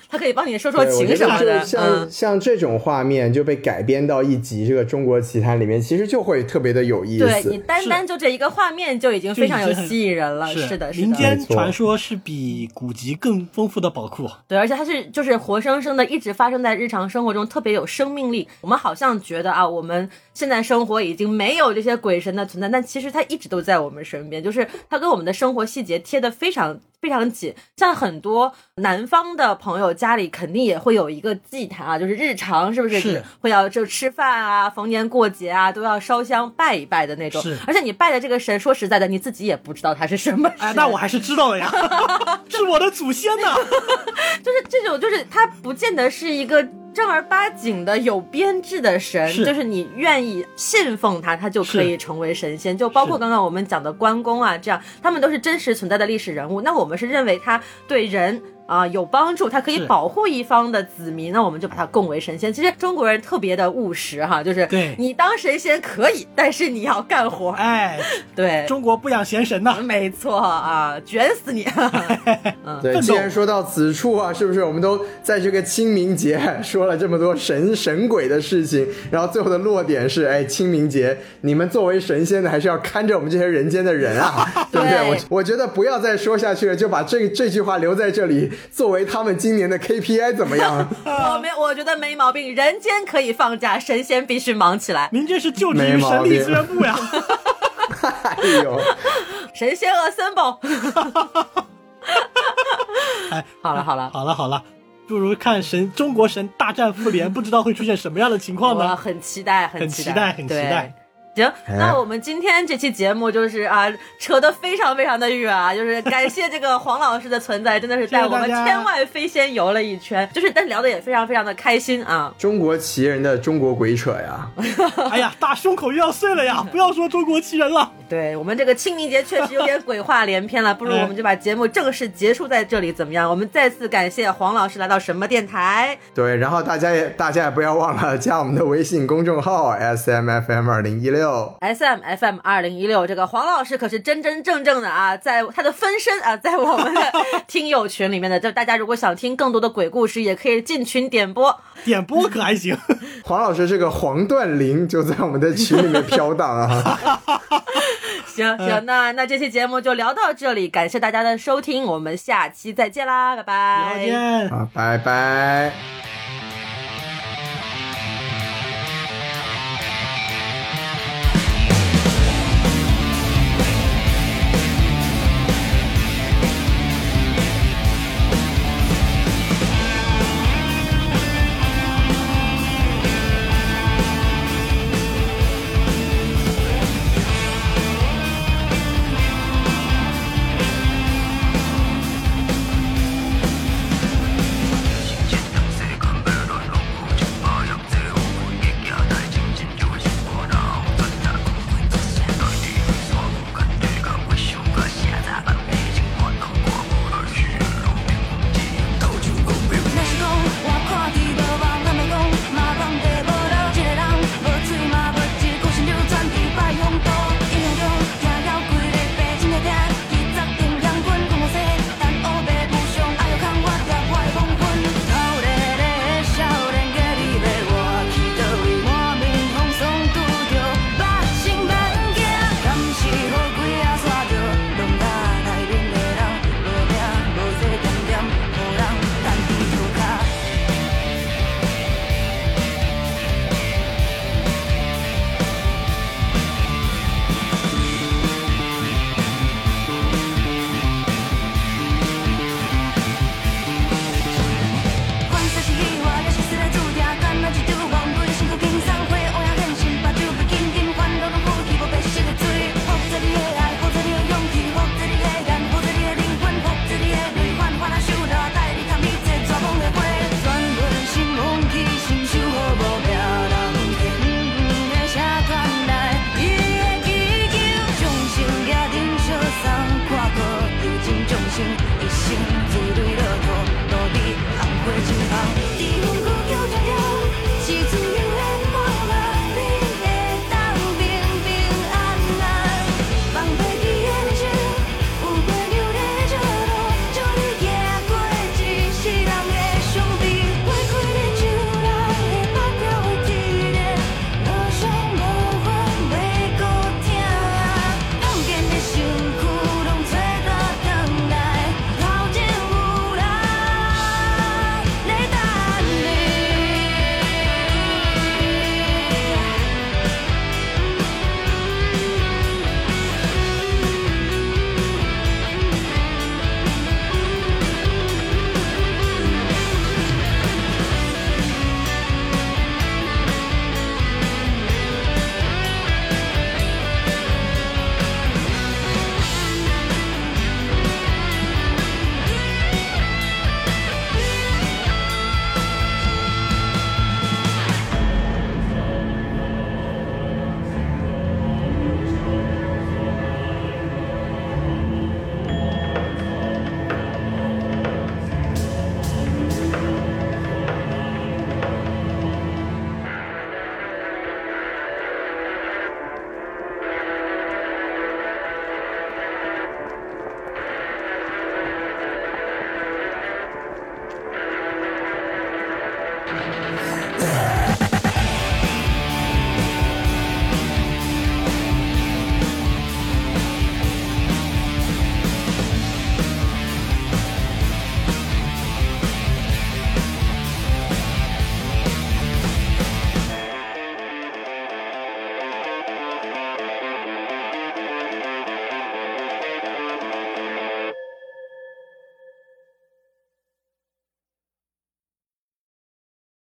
他可以帮你说说情什么的。像、嗯，像这种画面就被改编到一集这个《中国奇谭》里面，其实就会特别的有意思对你。单单就这一个画面就已经非常有吸引人了。是是的，是的。民间传说是比古籍更丰富的宝库。对，而且它是就是活生生的，一直发生在日常生活中，特别有生命力。我们好像觉得啊，我们现在生活已经没有这些鬼神的存在，但其实它一直都在我们身边，就是它跟我们的生活细节贴的非常非常紧。像很多南方的朋友家里肯定也会有一个祭坛啊，就是日常是不是是会要就吃饭啊，逢年过节啊都要烧香拜一拜的那种是。而且你拜的这个神，说实在的，你自己也不知道他是什么神。哎，那我还是知道的呀，是我的祖先呐。就是这种，就是它不见得是一个正儿八经的有编制的神，是就是你愿意信奉他，他就可以成为神仙。就包括刚刚我们讲的关公啊，这样他们都是真实存在的历史人物。那我们是认为他对人。啊，有帮助，他可以保护一方的子民，那我们就把他供为神仙。其实中国人特别的务实哈，就是对你当神仙可以，但是你要干活。哎，对，中国不养闲神呐。没错啊，卷死你！对，既然说到此处啊，是不是我们都在这个清明节说了这么多神神鬼的事情，然后最后的落点是，哎，清明节你们作为神仙的，还是要看着我们这些人间的人啊，对不对？对我我觉得不要再说下去了，就把这这句话留在这里，作为他们今年的 KPI 怎么样？我没，我觉得没毛病。人间可以放假，神仙必须忙起来。您这是就职于神力病资源部呀？哎呦，神仙 assemble。哎，好了好了，好了好了，不如看神中国神大战复联，不知道会出现什么样的情况我呢？很期待，很期期待很期对待行，哎那我们今天这期节目就是啊，扯得非常非常的远啊，就是感谢这个黄老师的存在，真的是带我们天外飞仙游了一圈，就是但聊的也非常非常的开心啊。中国奇人的中国鬼扯呀！哎呀，大胸口又要碎了呀！不要说中国奇人了。对我们这个清明节确实有点鬼话连篇了，不如 我们就把节目正式结束在这里，怎么样？我们再次感谢黄老师来到什么电台。对，然后大家也大家也不要忘了加我们的微信公众号 S M F M 二零一六。S M F M 二零一六，这个黄老师可是真真正正的啊，在他的分身啊，在我们的 听友群里面的。就大家如果想听更多的鬼故事，也可以进群点播。点播可还行？黄老师这个黄段灵就在我们的群里面飘荡啊！行 行，那那这期节目就聊到这里，感谢大家的收听，我们下期再见啦，拜拜！再。见。啊，拜拜。